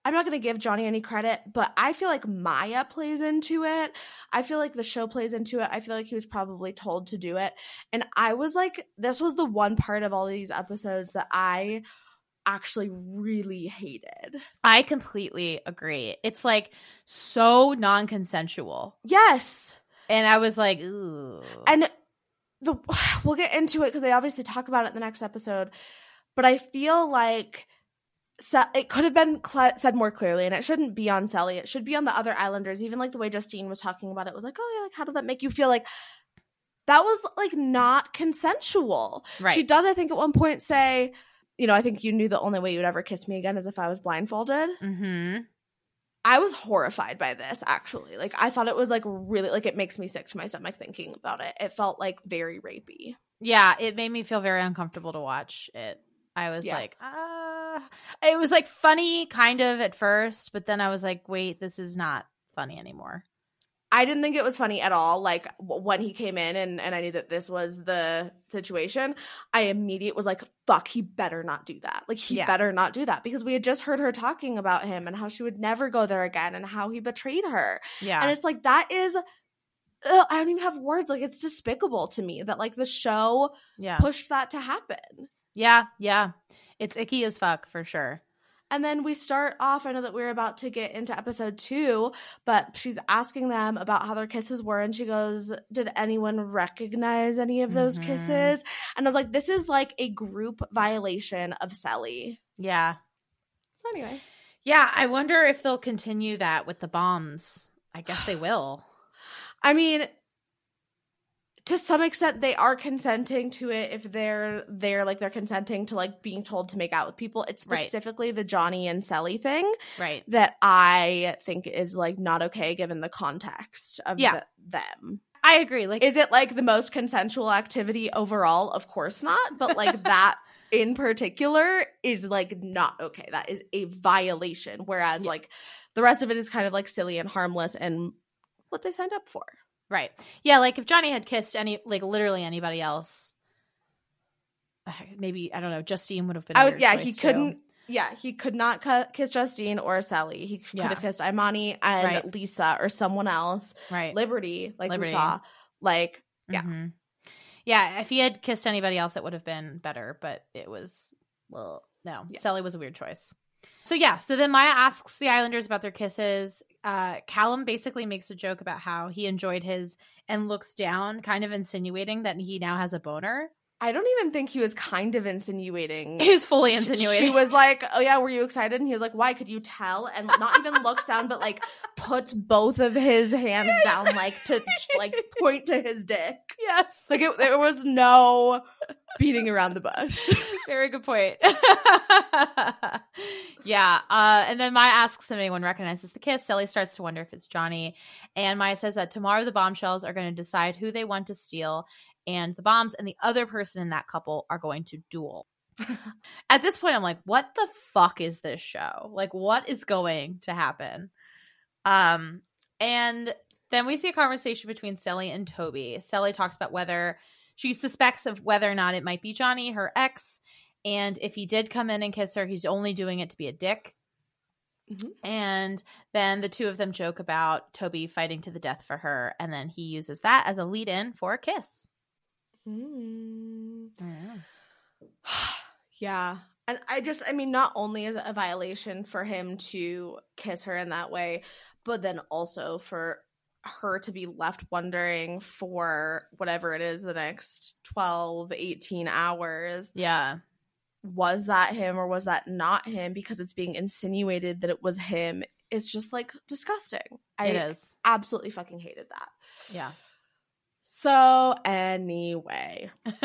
I'm not going to give Johnny any credit, but I feel like Maya plays into it. I feel like the show plays into it. I feel like he was probably told to do it. And I was like, this was the one part of all these episodes that I actually really hated. I completely agree. It's like so non consensual. Yes. And I was like, ooh. And the we'll get into it because they obviously talk about it in the next episode. But I feel like it could have been cl- said more clearly, and it shouldn't be on Cely. It should be on the other Islanders. Even like the way Justine was talking about it was like, oh yeah, like how did that make you feel? Like that was like not consensual. Right. She does, I think, at one point say, you know, I think you knew the only way you'd ever kiss me again is if I was blindfolded. Mm-hmm. I was horrified by this actually. Like I thought it was like really like it makes me sick to my stomach thinking about it. It felt like very rapey. Yeah, it made me feel very uncomfortable to watch it. I was Yeah. like, ah. It was like funny, kind of at first, but then I was like, wait, this is not funny anymore. I didn't think it was funny at all. Like when he came in and, and I knew that this was the situation, I immediately was like, fuck, he better not do that. Like he Yeah. better not do that because we had just heard her talking about him and how she would never go there again and how he betrayed her. Yeah. And it's like, that is, ugh, I don't even have words. Like it's despicable to me that like the show yeah. pushed that to happen. Yeah. Yeah. It's icky as fuck for sure. And then we start off. I know that we're about to get into episode two, but she's asking them about how their kisses were. And she goes, Did anyone recognize any of those Mhm. kisses? And I was like, This is like a group violation of Cely. Yeah. So, anyway. Yeah. I wonder if they'll continue that with the bombs. I guess they will. I mean, to some extent, they are consenting to it if they're they're like they're consenting to like being told to make out with people. It's Right. specifically the Johnny and Cely thing Right. that I think is like not okay given the context of Yeah. the- them. I agree. Like, Is it like the most consensual activity overall? Of course not, but like that in particular is like not okay. That is a violation. Whereas like the rest of it is kind of like silly and harmless and what they signed up for. Right. Yeah. Like if Johnny had kissed any, like literally anybody else, uh, maybe, I don't know, Justine would have been. I was yeah, he too. couldn't yeah, he could not cu- kiss Justine or Cely. He could Yeah. have kissed Imani and Right. Lisa or someone else. Right. Liberty, like Liberty. we saw. Like yeah. Mhm. Yeah. If he had kissed anybody else, it would have been better, but it was, well, no. Yeah. Cely was a weird choice. So yeah, so then Maya asks the Islanders about their kisses. Uh, Callum basically makes a joke about how he enjoyed his and looks down, kind of insinuating that he now has a boner. I don't even think he was kind of insinuating. He was fully insinuating. She was like, "Oh yeah, were you excited?" And he was like, "Why? Could you tell?" And not even looks down, but like puts both of his hands down, like to like point to his dick. yes, Like it, there was no beating around the bush. Very good point. yeah. Uh, and then Maya asks if anyone recognizes the kiss. Cely starts to wonder if it's Johnny. And Maya says that tomorrow the bombshells are going to decide who they want to steal. And the bombs and the other person in that couple are going to duel. At this point, I'm like, what the fuck is this show? Like, what is going to happen? Um, and then we see a conversation between Cely and Toby. Cely talks about whether she suspects of whether or not it might be Johnny, her ex, and if he did come in and kiss her, he's only doing it to be a dick. Mhm. And then the two of them joke about Toby fighting to the death for her, and then he uses that as a lead in for a kiss. Mm. Yeah. And I just, I mean, not only is it a violation for him to kiss her in that way, but then also for her to be left wondering for whatever it is the next 12, 18 hours. Yeah. Was that him or was that not him? Because it's being insinuated that it was him. It's just like disgusting. I It is. absolutely fucking hated that. Yeah. So, anyway,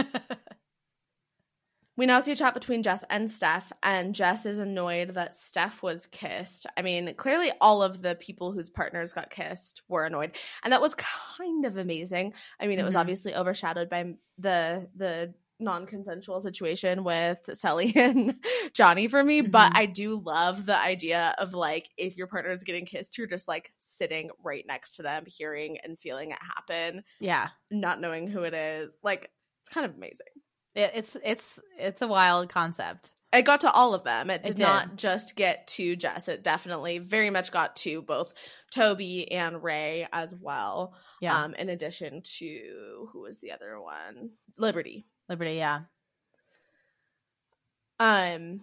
we now see a chat between Jess and Steph, and Jess is annoyed that Steph was kissed. I mean, clearly, all of the people whose partners got kissed were annoyed, and that was kind of amazing. I mean, it was Mhm. obviously overshadowed by the the non-consensual situation with Cely and Johnny for me, but Mhm. I do love the idea of like if your partner is getting kissed, you're just like sitting right next to them, hearing and feeling it happen Yeah. not knowing who it is. Like it's kind of amazing. It, it's it's it's a wild concept. It got to all of them. It It did, did. not just get to Jess. It definitely very much got to both Toby and Ray as well. Yeah. Um, in addition to who was the other one? Liberty. Liberty, yeah. Um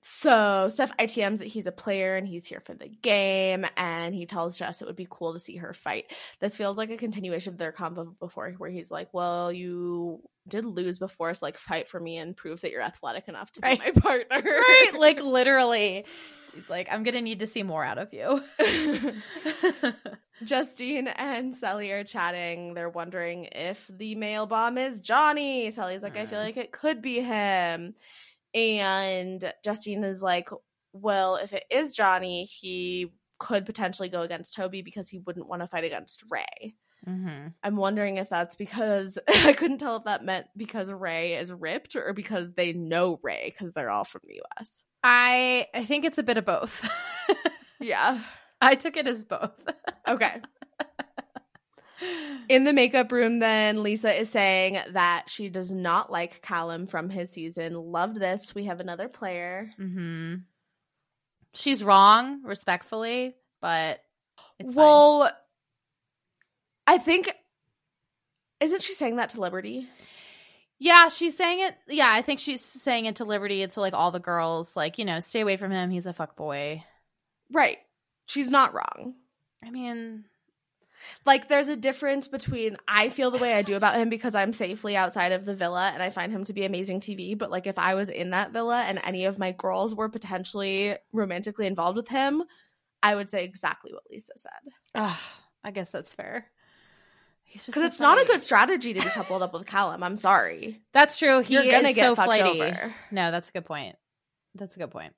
so Steph ITMs that he's a player and he's here for the game, and he tells Jess it would be cool to see her fight. This feels like a continuation of their combo before, where he's like, "Well, you did lose before, so like fight for me and prove that you're athletic enough to Right. be my partner." Right? Like literally. He's like, I'm gonna need to see more out of you. Justine and Cely are chatting. They're wondering if the male bomb is Johnny. Cely's like, I feel mm. like it could be him. And Justine is like, Well, if it is Johnny, he could potentially go against Toby because he wouldn't want to fight against Ray. mm-hmm. I'm wondering if that's because I couldn't tell if that meant because Ray is ripped or because they know Ray because they're all from the US. I I think it's a bit of both. Yeah. I took it as both. Okay. In the makeup room, then Lisa is saying that she does not like Callum from his season. Loved this. We have another player. hmm She's wrong, respectfully, but it's fine. well, I think isn't she saying that to Liberty? Yeah, she's saying it. Yeah, I think she's saying it to Liberty and to like all the girls, like, you know, stay away from him. He's a fuck boy. Right. She's not wrong. I mean, Like there's a difference between I feel the way I do about him because I'm safely outside of the villa and I find him to be amazing TV, but like if I was in that villa and any of my girls were potentially romantically involved with him, I would say exactly what Lisa said. ugh, I guess that's fair. Because so it's not a good strategy to be coupled up with Callum. I'm sorry. That's true. He You're gonna is get so fucked flighty. over. No, that's a good point. That's a good point.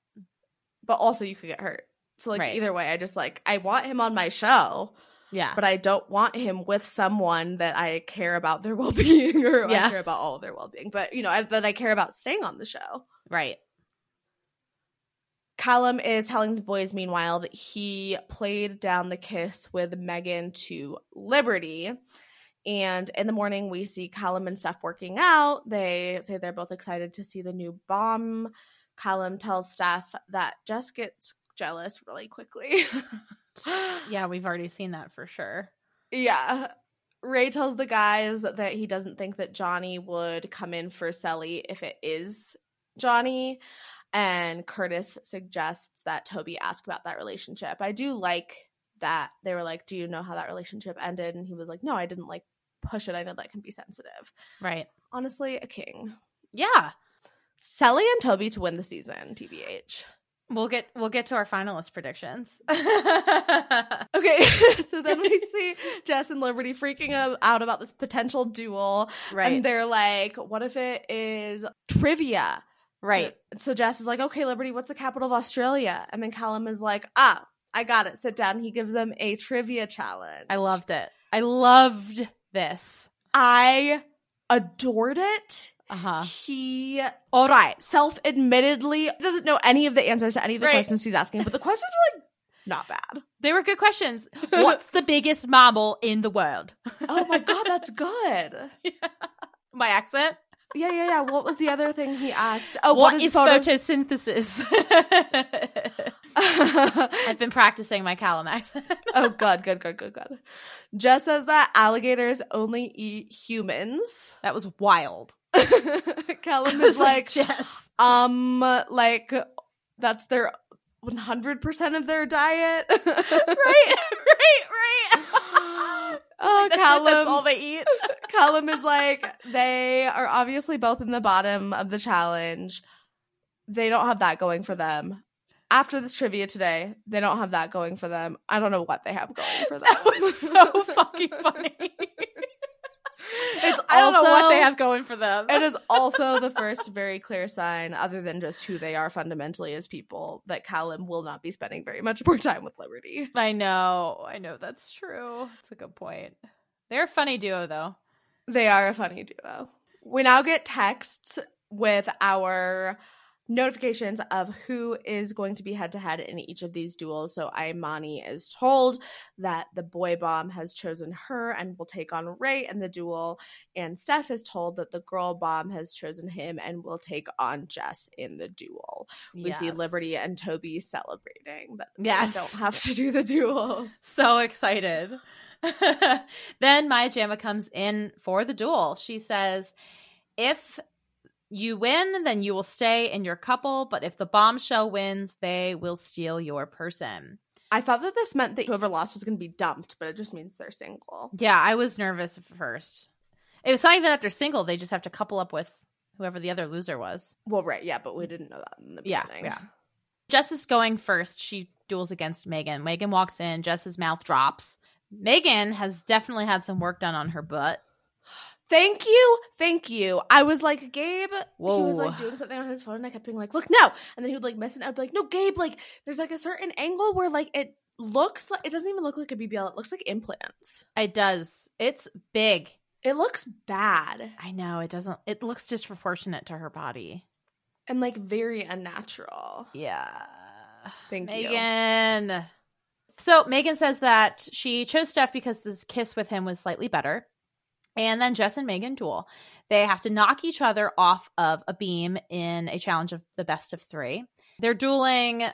But also you could get hurt. So like Right. either way, I just like I want him on my show, Yeah. but I don't want him with someone that I care about their well being or Yeah. I care about all of their well being. But you know, I, that I care about staying on the show. right. Callum is telling the boys, meanwhile, that he played down the kiss with Megan to Liberty. And in the morning, we see Callum and Steph working out. They say they're both excited to see the new bomb. Callum tells Steph that Jess gets jealous really quickly. Yeah, we've already seen that for sure. yeah. Ray tells the guys that he doesn't think that Johnny would come in for Cely if it is Johnny. And Curtis suggests that Toby ask about that relationship. I do like that they were like, Do you know how that relationship ended? And he was like, No, I didn't like push it. I know that can be sensitive. Right. Honestly, a king. Yeah. Cely and Toby to win the season, TBH. We'll get we'll get to our finalist predictions. Okay, so then we see Jess and Liberty freaking out about this potential duel. Right. And they're like, what if it is trivia? right. So Jess is like, okay, Liberty, what's the capital of Australia? And then Callum is like, ah, I got it. Sit down. He gives them a trivia challenge. I loved it. I loved this. I adored it. Uh-huh. He All right. self admittedly doesn't know any of the answers to any of the Right. questions he's asking, but the questions are like not bad. They were good questions. What's the biggest marble in the world? Oh my God, that's good. My accent? Yeah, yeah, yeah. What was the other thing he asked? Oh, what what is photo- photosynthesis? I've been practicing my Callum accent. oh, good, good, good, good, good. Jess says that alligators only eat humans. that was wild. Callum is like, Jess. um, like that's their one hundred percent of their diet. right, right, right. Oh, That's, Callum. that's all they eat. Callum is like, they are obviously both in the bottom of the challenge. They don't have that going for them. After this trivia today, they don't have that going for them. I don't know what they have going for them. That was so fucking funny. It's I don't know what they have going for them. it is also the first very clear sign, other than just who they are fundamentally as people, that Callum will not be spending very much more time with Liberty. I know. I know that's true. It's a good point. They're a funny duo though. They are a funny duo. We now get texts with our notifications of who is going to be head to head in each of these duels. So Imani is told that the boy bomb has chosen her and will take on Ray in the duel. And Steph is told that the girl bomb has chosen him and will take on Jess in the duel. We see Liberty and Toby celebrating that they don't have to do the duels. So excited. then Maya Jama comes in for the duel. She says, if you win, then you will stay in your couple, but if the bombshell wins, they will steal your person. I thought that this meant that whoever lost was going to be dumped, but it just means they're single. Yeah, I was nervous at first. It was not even that they're single, they just have to couple up with whoever the other loser was. Well, right, yeah, but we didn't know that in the Yeah, beginning. yeah. Jess is going first. She duels against Megan. Megan walks in. Jess's mouth drops. Megan has definitely had some work done on her butt. Thank you, thank you. I was like, Gabe, he was like doing something on his phone, and I kept being like, look, no. And then he would like mess it. I'd like, no, Gabe, like, there's like a certain angle where like it looks like it doesn't even look like a BBL. It looks like implants. It does. It's big. It looks bad I know. It doesn't. It looks disproportionate to her body. and like very unnatural. Yeah. Thank you. Megan. So Megan says that she chose Steph because this kiss with him was slightly better. And then Jess and Megan duel. They have to knock each other off of a beam in a challenge of the best of three. They're dueling.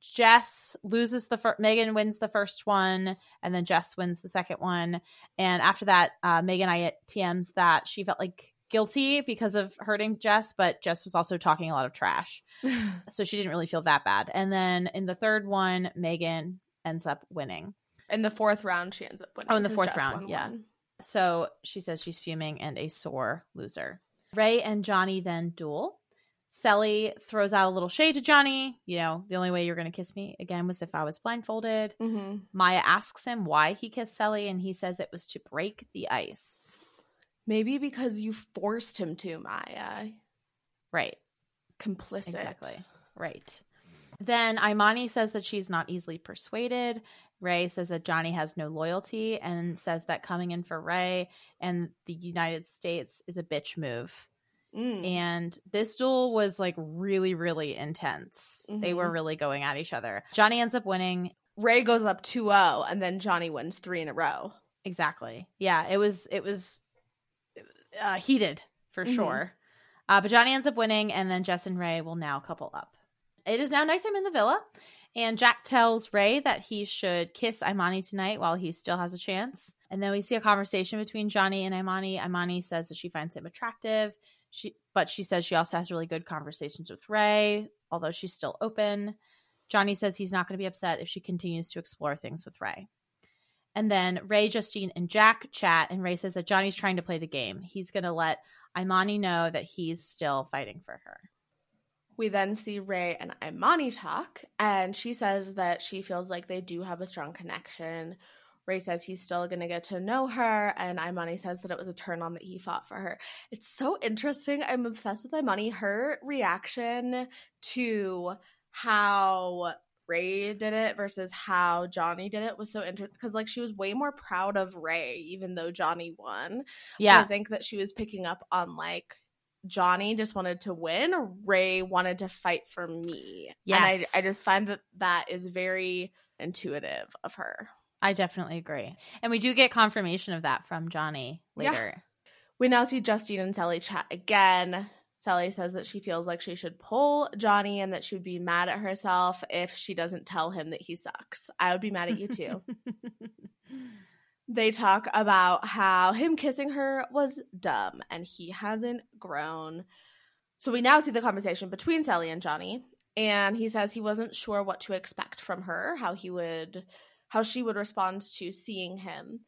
Jess loses the first, Megan wins the first one, and then Jess wins the second one. And after that, uh, Megan I TMs that she felt like guilty because of hurting Jess, but Jess was also talking a lot of trash. so she didn't really feel that bad. And then in the third one, Megan ends up winning. In the fourth round, she ends up winning. Oh, in the fourth Jess round, yeah. one. So she says she's fuming and a sore loser. Ray and Johnny then duel. Cely throws out a little shade to Johnny. You know, the only way you're going to kiss me again was if I was blindfolded. Mm-hmm. Maya asks him why he kissed Cely, and he says it was to break the ice. Maybe because you forced him to, Maya. Right. Complicit. Exactly. Right. Then Imani says that she's not easily persuaded. Ray says that Johnny has no loyalty and says that coming in for Ray and the United States is a bitch move. Mm. And this duel was like really, really intense. They were Mhm. really going at each other. Johnny ends up winning. Ray goes up 2-0 and then Johnny wins 3 in a row. Exactly. Yeah, it was it was uh, heated for Mhm. sure. Uh, but Johnny ends up winning, and then Jess and Ray will now couple up. It is now nighttime in the villa, and Jack tells Ray that he should kiss Imani tonight while he still has a chance. And then we see a conversation between Johnny and Imani. Imani says that she finds him attractive. She, but she says she also has really good conversations with Ray, although she's still open. Johnny says he's not going to be upset if she continues to explore things with Ray. And then Ray, Justine, and Jack chat, and Ray says that Johnny's trying to play the game. He's going to let Imani know that he's still fighting for her. We then see Ray and Imani talk, and she says that she feels like they do have a strong connection. Ray says he's still going to get to know her, and Imani says that it was a turn on that he fought for her. It's so interesting. I'm obsessed with Imani. Her reaction to how Ray did it versus how Johnny did it was so interesting because, like, she was way more proud of Ray, even though Johnny won. Yeah. I think that she was picking up on like Johnny just wanted to win, Ray wanted to fight for me. And I, I just find that that is very intuitive of her. I definitely agree. And we do get confirmation of that from Johnny Yeah. later. We now see Justine and Cely chat again. Cely says that she feels like she should pull Johnny and that she would be mad at herself if she doesn't tell him that he sucks. I would be mad at you too. they talk about how him kissing her was dumb and he hasn't grown. So we now see the conversation between Cely and Johnny, and he says he wasn't sure what to expect from her, how he would how she would respond to seeing him.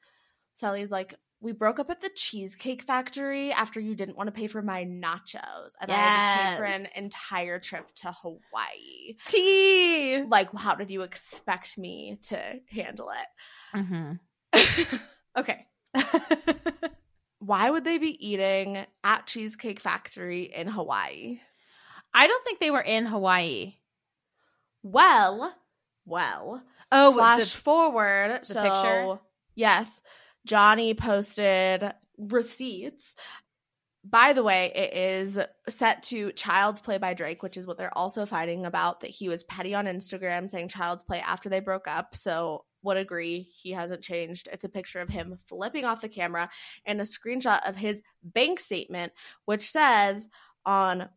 Cely's like, "We broke up at the cheesecake factory after you didn't want to pay for my nachos, and I just paid for an entire trip to Hawaii." Tea. Like, how did you expect me to handle it? Mm-hmm. Okay. Why would they be eating at Cheesecake Factory in Hawaii? I don't think they were in Hawaii. Well, well. Oh, flash the- forward. the so, picture? yes, Johnny posted receipts. By the way, it is set to Child's Play by Drake, which is what they're also fighting about. That he was petty on Instagram saying Child's Play after they broke up. So, would agree he hasn't changed. It's a picture of him flipping off the camera and a screenshot of his bank statement, which says on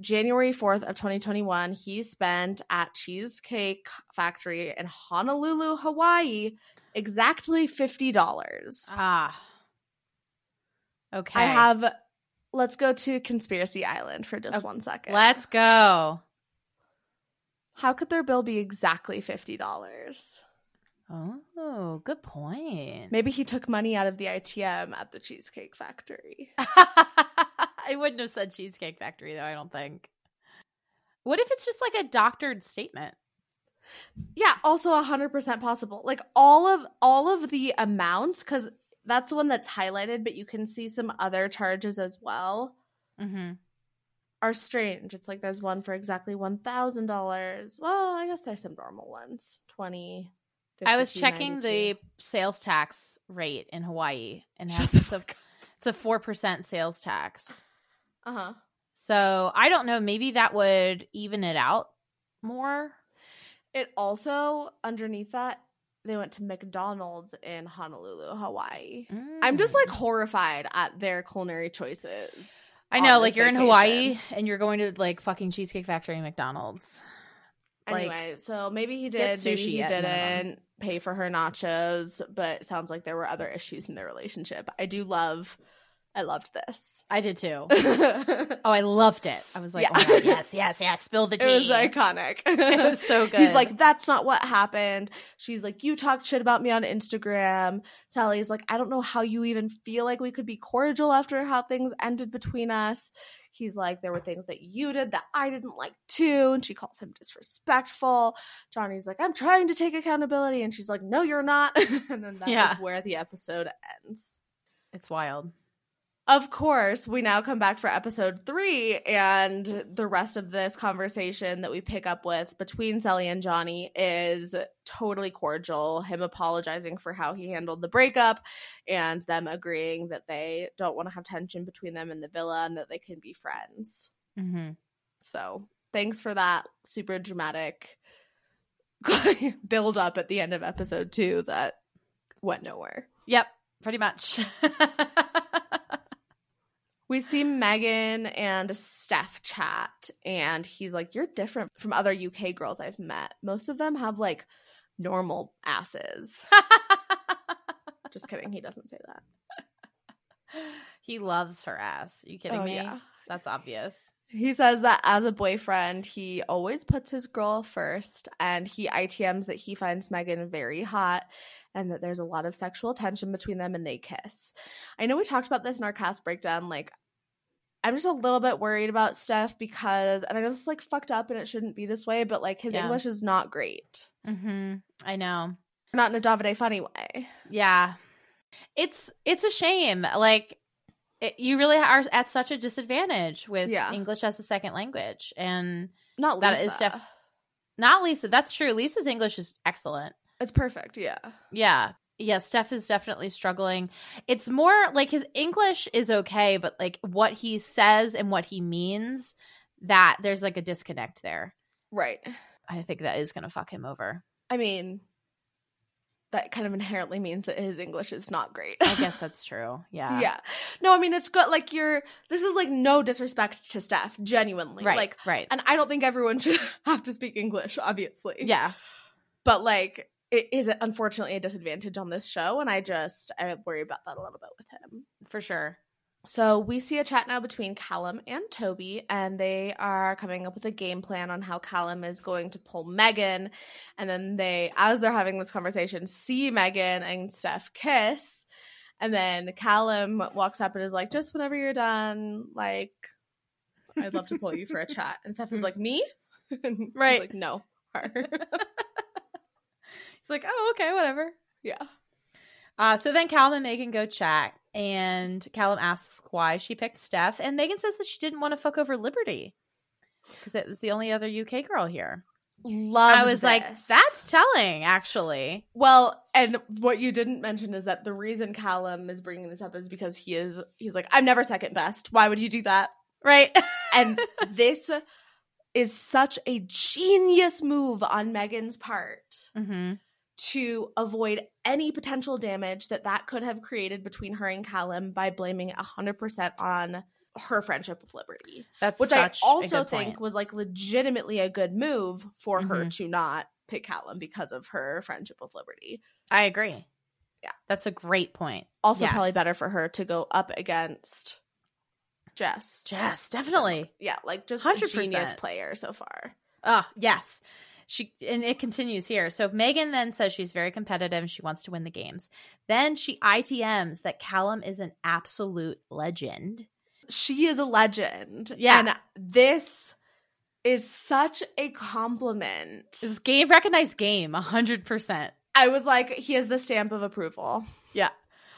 January 4th of 2021, he spent at Cheesecake Factory in Honolulu, Hawaii, exactly $50. Ah. Okay. I have let's go to Conspiracy Island for just one second. Let's go. How could their bill be exactly $50? Oh, good point. Maybe he took money out of the ITM at the Cheesecake Factory. I wouldn't have said Cheesecake Factory though, I don't think. What if it's just like a doctored statement? Yeah, also 100% possible. Like all of all of the amounts cuz that's the one that's highlighted, but you can see some other charges as well. Mm-hmm. Are strange. It's like there's one for exactly $1,000. Well, I guess there's some normal ones. 20 I was checking 92. the sales tax rate in Hawaii and it Shut the it's a it's a four percent sales tax. Uh-huh. So I don't know, maybe that would even it out more. It also underneath that they went to McDonald's in Honolulu, Hawaii. I'm just like horrified at their culinary choices. I know, like you're in. Hawaii and you're going to like fucking Cheesecake Factory and McDonald's. Like, Anyway, so maybe he did, maybe he didn't pay for her nachos, but it sounds like there were other issues in their relationship. I do love, I loved this. I did too. Oh, I loved it. I was like, Yeah. oh my God, yes, yes, yes. Spill the tea. It was iconic. It was so good. He's like, that's not what happened. She's like, you talked shit about me on Instagram. Cely's like, I don't know how you even feel like we could be cordial after how things ended between us. He's like, there were things that you did that I didn't like too. And she calls him disrespectful. Johnny's like, I'm trying to take accountability. And she's like, no, you're not. and then that is Yeah. where the episode ends. it's wild. Of course, we now come back for episode three, and the rest of this conversation that we pick up with between Cely and Johnny is totally cordial. Him apologizing for how he handled the breakup, and them agreeing that they don't want to have tension between them in the villa and that they can be friends. Mm-hmm. So, thanks for that super dramatic build up at the end of episode two that went nowhere. Yep, pretty much. We see Megan and Steph chat, and he's like, You're different from other UK girls I've met. Most of them have like normal asses. Just kidding. He doesn't say that. he loves her ass. Are you kidding Oh, me? yeah. That's obvious. He says that as a boyfriend, he always puts his girl first, and he ITMs that he finds Megan very hot and that there's a lot of sexual tension between them and they kiss. I know we talked about this in our cast breakdown. Like, I'm just a little bit worried about Steph because, and I know it's like fucked up and it shouldn't be this way, but like his Yeah. English is not great. Mm-hmm. I know. Not in a Davide funny way. Yeah. It's it's a shame. Like it, you really are at such a disadvantage with Yeah. English as a second language, and Not Lisa. is def- not Lisa. That's true. Lisa's English is excellent. it's perfect. Yeah. Yeah. Yeah, Steph is definitely struggling. It's more like his English is okay, but like what he says and what he means, that there's like a disconnect there. Right. I think that is going to fuck him over. I mean, that kind of inherently means that his English is not great. I guess that's true. Yeah. yeah. No, I mean it's good. Like you're. This is like no disrespect to Steph. Genuinely. Right. Like, right. and I don't think everyone should have to speak English. Obviously. yeah. But like, it is unfortunately a disadvantage on this show, and I just I worry about that a little bit with him. For sure. So we see a chat now between Callum and Toby, and they are coming up with a game plan on how Callum is going to pull Megan. And then they, as they're having this conversation, see Megan and Steph kiss. And then Callum walks up and is like, just whenever you're done, like, I'd love to pull you for a chat. And Steph is like, me? Right. like, no, her. He's like, oh, okay, whatever. yeah. Uh, so then Callum and Megan go chat, and Callum asks why she picked Steph, and Megan says that she didn't want to fuck over Liberty because it was the only other UK girl here. Love I was like, that's telling, actually. Well, and what you didn't mention is that the reason Callum is bringing this up is because he is he's like I'm never second best. Why would you do that? Right. And this is such a genius move on Megan's part mm-hmm. To avoid any potential damage that that could have created between her and Callum by blaming it 100% on her friendship with Liberty. That's Which I also think point. was like legitimately a good move for her Mhm. to not pick Callum because of her friendship with Liberty. I agree. Yeah. That's a great point. Also, probably better for her to go up against Jess. Jess, definitely. Yeah, like just 100%. a genius player so far. Oh, yes. She and it continues here. So Megan then says she's very competitive and she wants to win the games. Then she ITMs that Callum is an absolute legend. She is a legend. Yeah. And this is such a compliment. It's game recognized game, hundred percent. I was like, he has the stamp of approval. Yeah.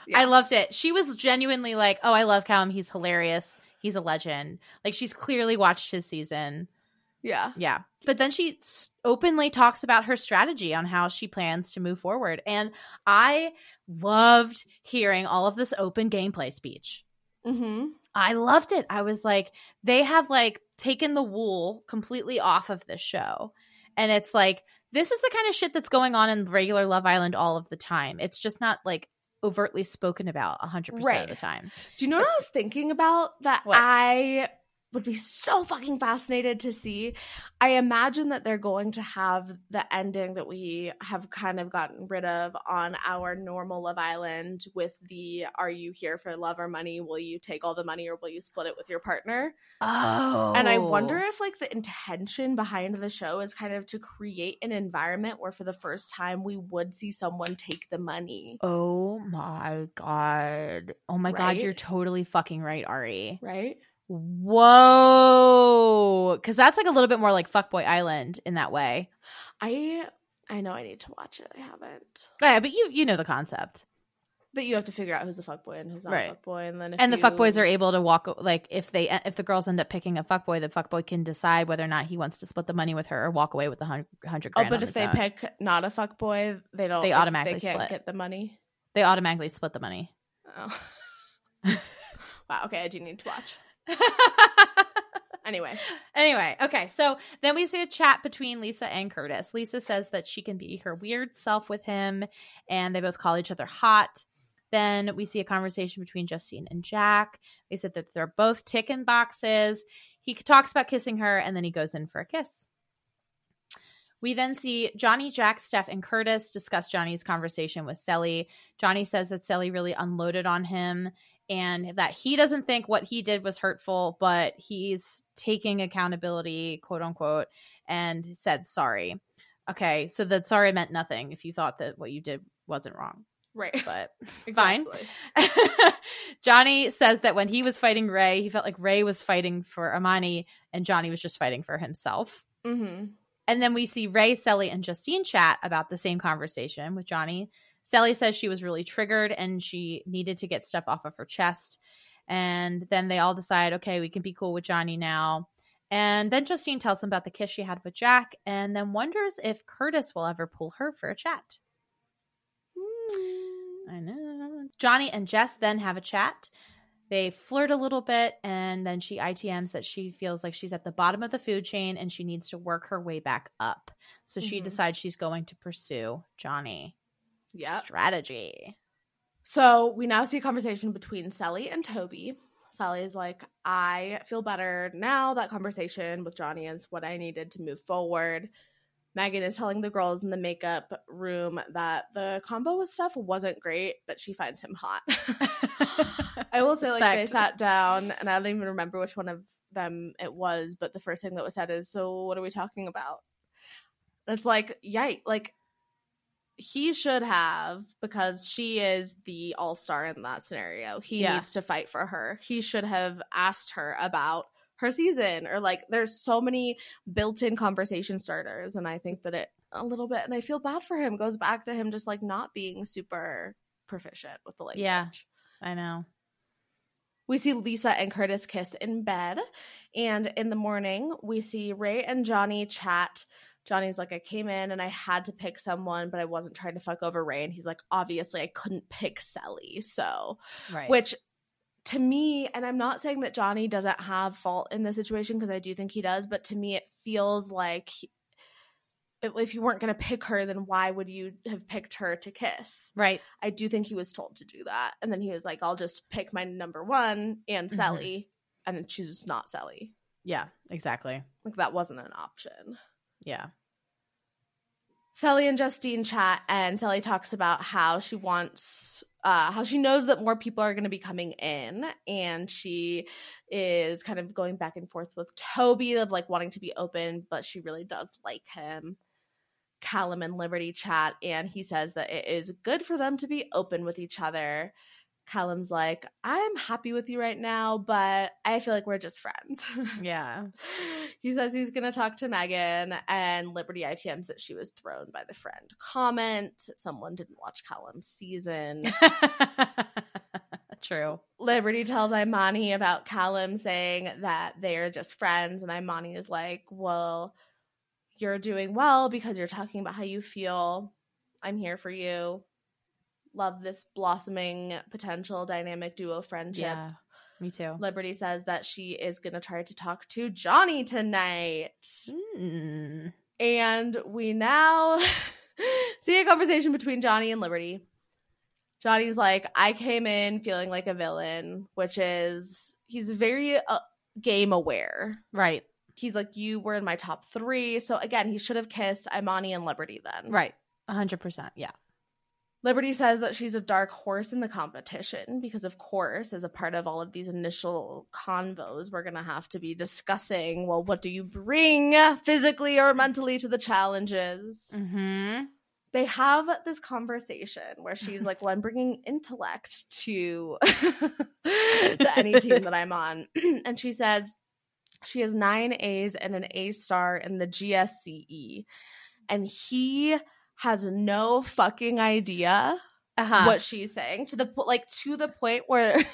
Yeah. I loved it. She was genuinely like, "Oh, I love Callum. He's hilarious. He's a legend." Like she's clearly watched his season. Yeah. Yeah. But then she openly talks about her strategy on how she plans to move forward. And I loved hearing all of this open gameplay speech. Mm-hmm. I loved it. I was like, they have like taken the wool completely off of this show. And it's like this is the kind of shit that's going on in regular Love Island all of the time. It's just not like overtly spoken about 100% of the time. Do you know what I was thinking about? That What? I would be so fucking fascinated to see. I imagine that they're going to have the ending that we have kind of gotten rid of on our normal Love Island with the Are you here for love or money? Will you take all the money or will you split it with your partner? Oh. And I oh. wonder if like the intention behind the show is kind of to create an environment where for the first time we would see someone take the money. Oh my god. Oh my god, you're totally fucking right, Ari. Right? Whoa. Cuz that's like a little bit more like Fuckboy Island in that way. I I know I need to watch it. I haven't. Oh, yeah, but you you know the concept. That you have to figure out who's a fuckboy and who's not Right. a fuckboy, and then if and the you- fuckboys are able to walk like if they if the girls end up picking a fuckboy, the fuckboy can decide whether or not he wants to split the money with her or walk away with the hun- hundred Oh, but if they own. pick not a fuckboy, they don't. They automatically they can't split. get the money. they automatically split the money. Oh. wow. Okay, I do need to watch. Anyway, Anyway, okay, so then we see a chat between Lisa and Curtis. Lisa says that she can be her weird self with him, and they both call each other hot. Then we see a conversation between Justine and Jack. They said that they're both ticking boxes. He talks about kissing her, and then he goes in for a kiss. We then see Johnny, Jack, Steph, and Curtis discuss Johnny's conversation with Cely. Johnny says that Cely really unloaded on him and that he doesn't think what he did was hurtful, but he's taking accountability, quote unquote, and said sorry. Okay, so that sorry meant nothing if you thought that what you did wasn't wrong. right. But fine. Johnny says that when he was fighting Ray, he felt like Ray was fighting for Imani and Johnny was just fighting for himself. Mm-hmm. And then we see Ray, Cely, and Justine chat about the same conversation with Johnny. Cely says she was really triggered and she needed to get stuff off of her chest. And then they all decide, okay, we can be cool with Johnny now. And then Justine tells him about the kiss she had with Jack and then wonders if Curtis will ever pull her for a chat. I know. Johnny and Jess then have a chat. They flirt a little bit, and then she ITMs that she feels like she's at the bottom of the food chain and she needs to work her way back up. So she Mhm. decides she's going to pursue Johnny. Yeah. Strategy. So we now see a conversation between Cely and Toby. Cely is like, I feel better now. That conversation with Johnny is what I needed to move forward. Megan is telling the girls in the makeup room that the combo with Steph wasn't great, but she finds him hot. I will say, like, they sat down, and I don't even remember which one of them it was, but the first thing that was said is, So, what are we talking about? It's like, yike, like, he should have because she is the all star in that scenario. He Yeah. needs to fight for her. He should have asked her about her season or like there's so many built-in conversation starters and I think that it a little bit and I feel bad for him goes back to him just like not being super proficient with the language. Yeah. I know. We see Lisa and Curtis kiss in bed. And in the morning, we see Ray and Johnny chat. Johnny's like, I came in and I had to pick someone, but I wasn't trying to fuck over Ray. And he's like, obviously, I couldn't pick Cely. So, Right. which to me, and I'm not saying that Johnny doesn't have fault in this situation because I do think he does, but to me, it feels like he- if you weren't going to pick her, then why would you have picked her to kiss? right. I do think he was told to do that. And then he was like, I'll just pick my number one and mm-hmm. Cely and then choose not Cely. Yeah, exactly. Like that wasn't an option. Yeah. Cely and Justine chat, and Cely talks about how she wants, uh, how she knows that more people are going to be coming in, and she is kind of going back and forth with Toby of like wanting to be open, but she really does like him. Callum and Liberty chat, and he says that it is good for them to be open with each other. Callum's like, I'm happy with you right now, but I feel like we're just friends. Yeah. he says he's going to talk to Megan, and Liberty ITMs that she was thrown by the friend comment. Someone didn't watch Callum's season. True. Liberty tells Imani about Callum saying that they're just friends, and Imani is like, Well, you're doing well because you're talking about how you feel. I'm here for you. Love this blossoming potential dynamic duo friendship. Yeah. Me too. Liberty says that she is going to try to talk to Johnny tonight. Mm. And we now see a conversation between Johnny and Liberty. Johnny's like, I came in feeling like a villain, which is he's very uh, game aware. Right. He's like, You were in my top three. So again, he should have kissed Imani and Liberty then. Right. 100%. Yeah. Liberty says that she's a dark horse in the competition because, of course, as a part of all of these initial convos, we're going to have to be discussing well, what do you bring physically or mentally to the challenges? Mm-hmm. They have this conversation where she's like, Well, I'm bringing intellect to, to any team that I'm on. and she says she has nine A's and an A star in the GSCE. And he has no fucking idea Uh-huh. what she's saying to the like to the point where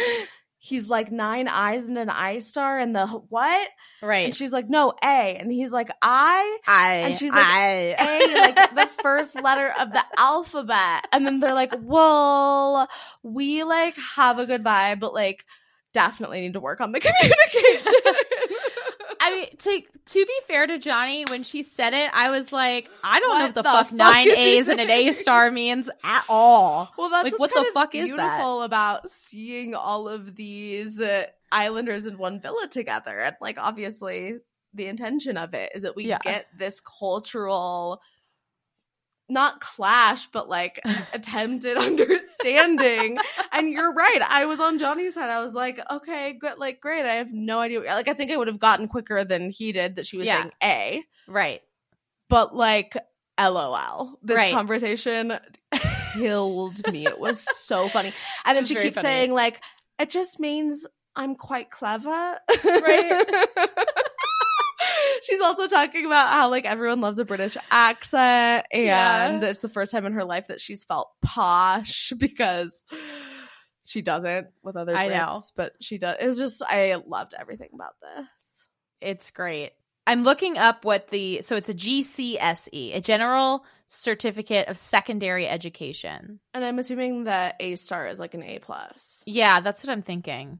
he's like nine eyes and an eye star and the what? Right. and she's like no a. And he's like i? I and she's like I. A like the first letter of the alphabet. And then they're like well we like have a good vibe but like definitely need to work on the communication I mean, to to be fair to Johnny, when she said it, I was like, I don't know What what the, the fuck, fuck nine A's and an A star means at all. Well, that's Like, what's what the fuck is that? beautiful about seeing all of these uh, islanders in one villa together, and like obviously the intention of it is that we Yeah. get this cultural, not clash, but like attempted understanding. and you're right. I was on Johnny's side. I was like, okay, good, like great. I have no idea. Like, I think I would have gotten quicker than he did that she was Yeah. saying A, Right. but like. LOL. This Right. conversation killed me. It was so funny. And then she keeps funny. saying, like, it just means I'm quite clever. Right. She's also talking about how like everyone loves a British accent and Yeah. it's the first time in her life that she's felt posh because she doesn't with other Brits, I know. but she does. It was just I loved everything about this. It's great. I'm looking up what the so it's a GCSE, a General Certificate of Secondary Education. And I'm assuming that A star is like an A plus. Yeah, that's what I'm thinking.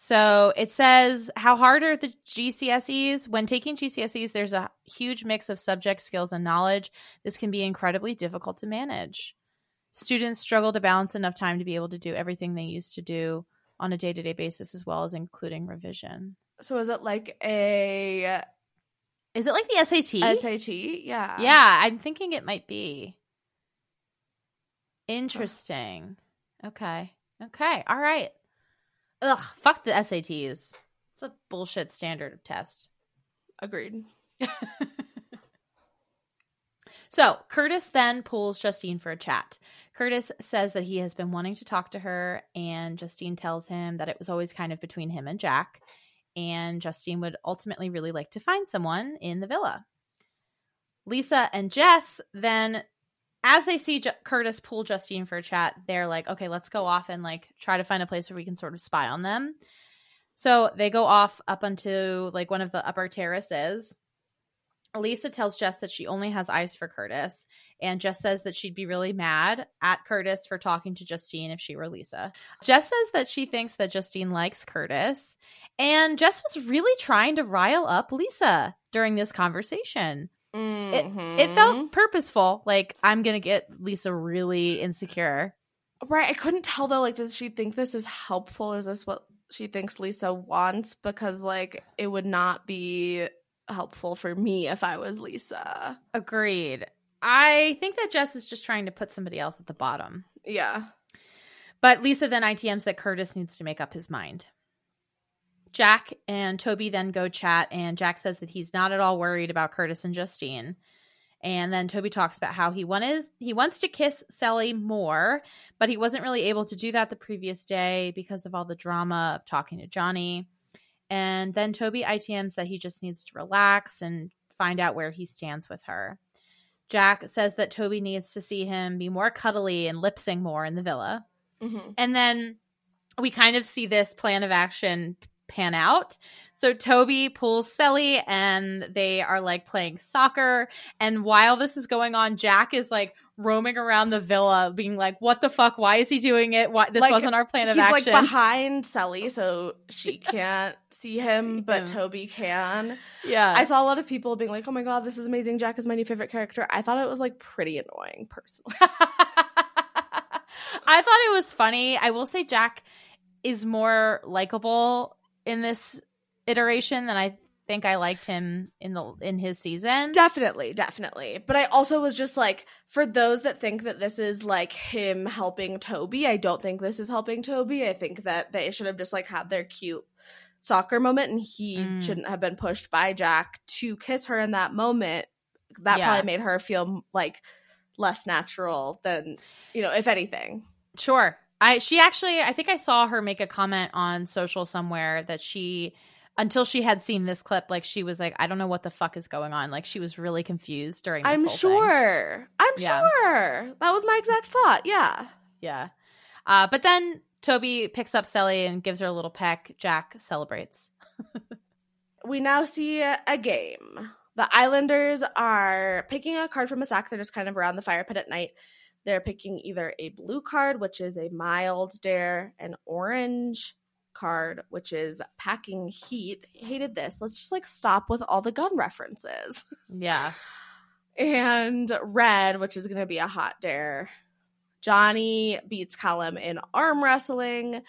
So it says how hard are the GCSEs? When taking GCSEs, there's a huge mix of subject skills and knowledge. This can be incredibly difficult to manage. Students struggle to balance enough time to be able to do everything they used to do on a day to day basis, as well as including revision. So is it like a Is it like the SAT? SAT? Yeah. Yeah, I'm thinking it might be. Interesting. Okay. Okay. All right. Ugh, fuck the SATs. It's a bullshit standard of test. Agreed. So Curtis then pulls Justine for a chat. Curtis says that he has been wanting to talk to her, and Justine tells him that it was always kind of between him and Jack. And Justine would ultimately really like to find someone in the villa. Lisa and Jess then, as they see Ju- Curtis pull Justine for a chat, they're like, okay, let's go off and like try to find a place where we can sort of spy on them. So they go off up onto like one of the upper terraces. Lisa tells Jess that she only has eyes for Curtis, and Jess says that she'd be really mad at Curtis for talking to Justine if she were Lisa. Jess says that she thinks that Justine likes Curtis, and Jess was really trying to rile up Lisa during this conversation. It, it felt mm-hmm. purposeful, like I'm gonna get Lisa really insecure. Right. I couldn't tell though, like, does she think this is helpful? Is this what she thinks Lisa wants? Because, like, it would not be helpful for me if I was Lisa. Agreed. I think that Jess is just trying to put somebody else at the bottom. Yeah. But Lisa then ITMs that Curtis needs to make up his mind. Jack and Toby then go chat, and Jack says that he's not at all worried about Curtis and Justine. And then Toby talks about how he wanted he wants to kiss Cely more, but he wasn't really able to do that the previous day because of all the drama of talking to Johnny. And then Toby ITMs that he just needs to relax and find out where he stands with her. Jack says that Toby needs to see him be more cuddly and lip sync more in the villa. Mm-hmm. And then we kind of see this plan of action pan out. So Toby pulls Cely and they are like playing soccer. And while this is going on, Jack is like roaming around the villa being like, what the fuck? Why is he doing it? Why this Like, wasn't our plan of He's action. like behind Cely, so she can't see him, See but him. Toby can. yeah. I saw a lot of people being like, "Oh my god, this is amazing! Jack is my new favorite character." I thought it was like pretty annoying, personally. I thought it was funny. I will say Jack is more likable in this iteration than I think I liked him in the in his season. definitely, definitely. But I also was just like, for those that think that this is like him helping Toby, I don't think this is helping Toby. I think that they should have just like had their cute soccer moment, and he Mm. shouldn't have been pushed by Jack to kiss her in that moment. That Yeah. probably made her feel like less natural than you know, if anything. Sure. I she actually I think I saw her make a comment on social somewhere that she until she had seen this clip like she was like I don't know what the fuck is going on like she was really confused during this I'm whole thing. sure. I'm Yeah. sure. That was my exact thought. Yeah. Yeah. Uh but then Toby picks up Cely and gives her a little peck. Jack celebrates. We now see a, a game. The Islanders are picking a card from a stack. They're just kind of around the fire pit at night. They're picking either a blue card, which is a mild dare, an orange card, which is packing heat. Hated this. Let's just like stop with all the gun references. Yeah. and red, which is going to be a hot dare. Johnny beats Callum in arm wrestling.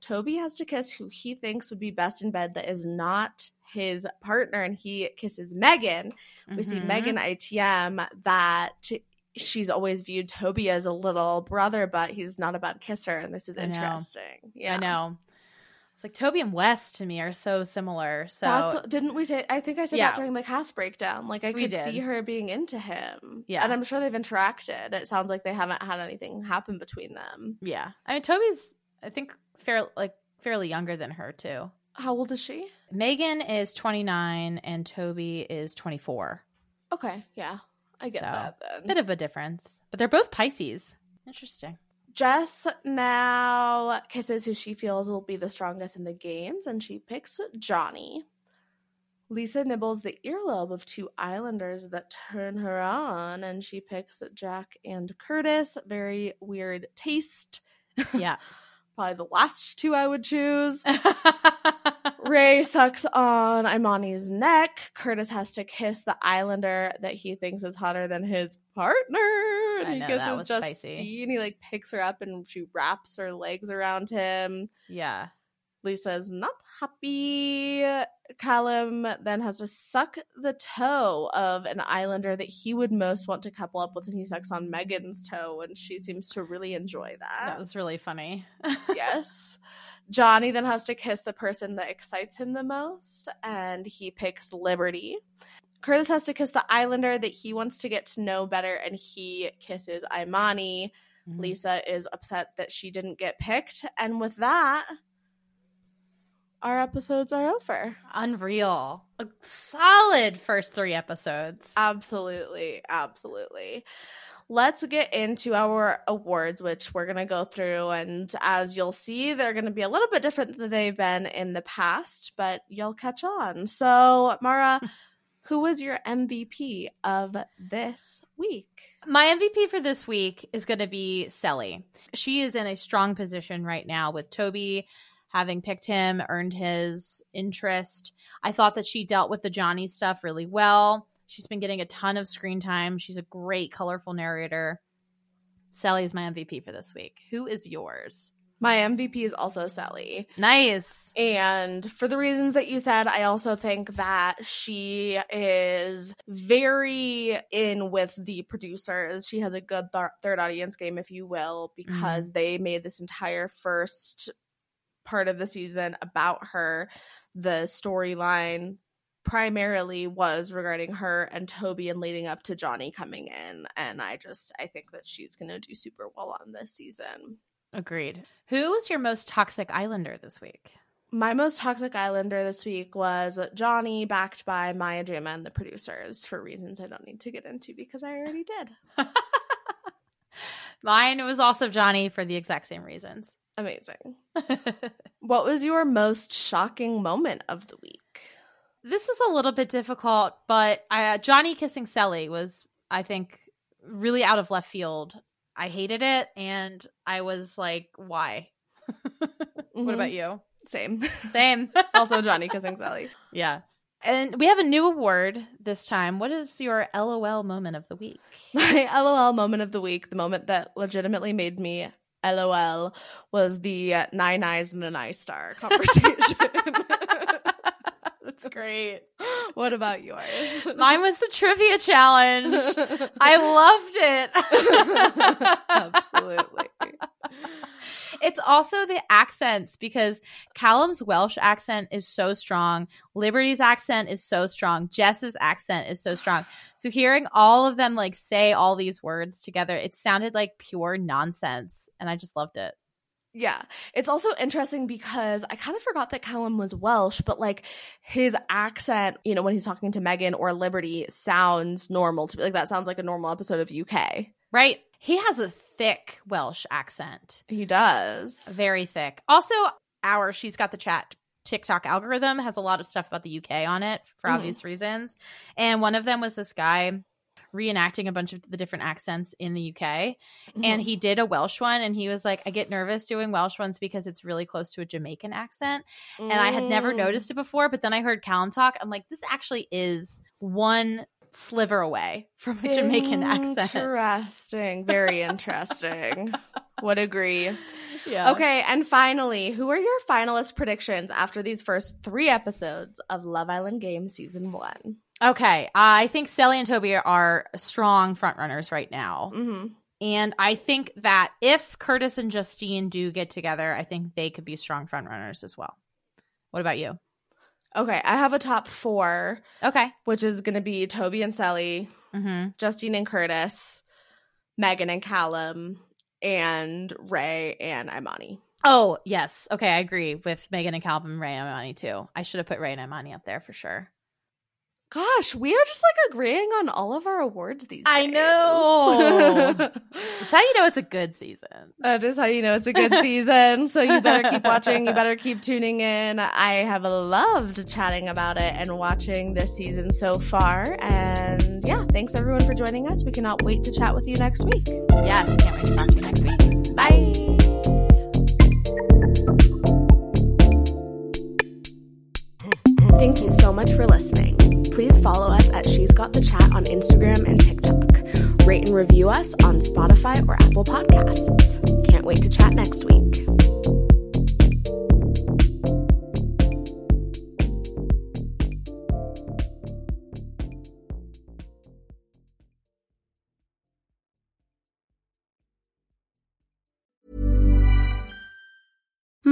Toby has to kiss who he thinks would be best in bed that is not his partner, and he kisses Megan. We see Mhm. Megan ITM that she's always viewed Toby as a little brother, but he's not a bad kisser, and this is I know. interesting. Yeah, I know. It's like Toby and West to me are so similar. So That's didn't we say? I think I said Yeah. that during the cast breakdown. Like I We could did. see her being into him. Yeah. and I'm sure they've interacted. It sounds like they haven't had anything happen between them. yeah. I mean Toby's I think fair like fairly younger than her too. How old is she? Megan is 29 and Toby is 24. Okay, yeah, I get So, that then. Bit of a difference, but they're both Pisces. Interesting. Jess now kisses who she feels will be the strongest in the games, and she picks Johnny. Lisa nibbles the earlobe of two islanders that turn her on, and she picks Jack and Curtis. Very weird taste. Yeah. Probably the last two I would choose. Ray sucks on Imani's neck. Curtis has to kiss the islander that he thinks is hotter than his partner. And I he know, kisses that was Justine. spicy. He like picks her up and she wraps her legs around him. yeah. Lisa's not happy. Callum then has to suck the toe of an islander that he would most want to couple up with, and he sucks on Megan's toe, and she seems to really enjoy that. That was really funny. yes. Johnny then has to kiss the person that excites him the most, and he picks Liberty. Curtis has to kiss the Islander that he wants to get to know better, and he kisses Imani. Mhm. Lisa is upset that she didn't get picked, and with that, our episodes are over. Unreal. A solid first 3 episodes. Absolutely, absolutely. Let's get into our awards, which we're going to go through. And as you'll see, they're going to be a little bit different than they've been in the past, but you'll catch on. So, Maura, who was your MVP of this week? My MVP for this week is going to be Cely. She is in a strong position right now with Toby having picked him, earned his interest. I thought that she dealt with the Johnny stuff really well. She's been getting a ton of screen time. She's a great, colorful narrator. Cely is my MVP for this week. Who is yours? My MVP is also Cely. Nice. And for the reasons that you said, I also think that she is very in with the producers. She has a good th- third audience game, if you will, because mm-hmm. they made this entire first part of the season about her. The storyline primarily was regarding her and Toby and leading up to Johnny coming in. And I just, I think that she's going to do super well on this season. Agreed. Who was your most toxic Islander this week? My most toxic Islander this week was Johnny, backed by Maya Jama and the producers for reasons I don't need to get into because I already did. Mine was also Johnny for the exact same reasons. Amazing. what was your most shocking moment of the week? This was a little bit difficult, but I, Johnny kissing Cely was, I think, really out of left field. I hated it, and I was like, "Why?" Mhm. What about you? Same. Same. also, Johnny kissing Cely. yeah. And we have a new award this time. What is your LOL moment of the week? My LOL moment of the week, the moment that legitimately made me LOL, was the uh, nine eyes and an eye star conversation. That's great. what about yours? Mine was the trivia challenge. I loved it. Absolutely. It's also the accents because Callum's Welsh accent is so strong. Liberty's accent is so strong. Jess's accent is so strong. So hearing all of them like say all these words together, it sounded like pure nonsense. And I just loved it. Yeah. It's also interesting because I kind of forgot that Callum was Welsh, but like his accent, you know, when he's talking to Megan or Liberty sounds normal to me. Like that sounds like a normal episode of UK. Right? He has a thick Welsh accent. He does. Very thick. Also, our She's Got the Chat TikTok algorithm has a lot of stuff about the UK on it for Mhm. obvious reasons. And one of them was this guy reenacting a bunch of the different accents in the UK. And Mhm. he did a Welsh one and he was like, I get nervous doing Welsh ones because it's really close to a Jamaican accent. And I had never Mm. noticed it before, but then I heard Callum talk. I'm like, this actually is one sliver away from a Jamaican accent. Interesting. Very interesting. Would agree. Yeah. Okay, and finally, who are your finalist predictions after these first three episodes of Love Island Game Season 1? Okay. I think Cely and Toby are strong frontrunners right now. Mm-hmm. And I think that if Curtis and Justine do get together, I think they could be strong frontrunners as well. What about you? Okay, I have a top four, Okay. which is going to be Toby and Cely, Mm-hmm. Justine and Curtis, Megan and Callum, and Ray and Imani. Oh, yes. Okay. I agree with Megan and Callum, Ray and Imani too. I should have put Ray and Imani up there for sure. Gosh, we are just like agreeing on all of our awards these days. I know. That's how you know it's a good season. That is how you know it's a good season. So you better keep watching. You better keep tuning in. I have loved chatting about it and watching this season so far. And yeah, thanks everyone for joining us. We cannot wait to chat with you next week. Yes. Can't wait to talk to you next week. Bye. Thank you so much for listening. Please follow us at She's Got the Chat on Instagram and TikTok. Rate and review us on Spotify or Apple Podcasts. Can't wait to chat next week.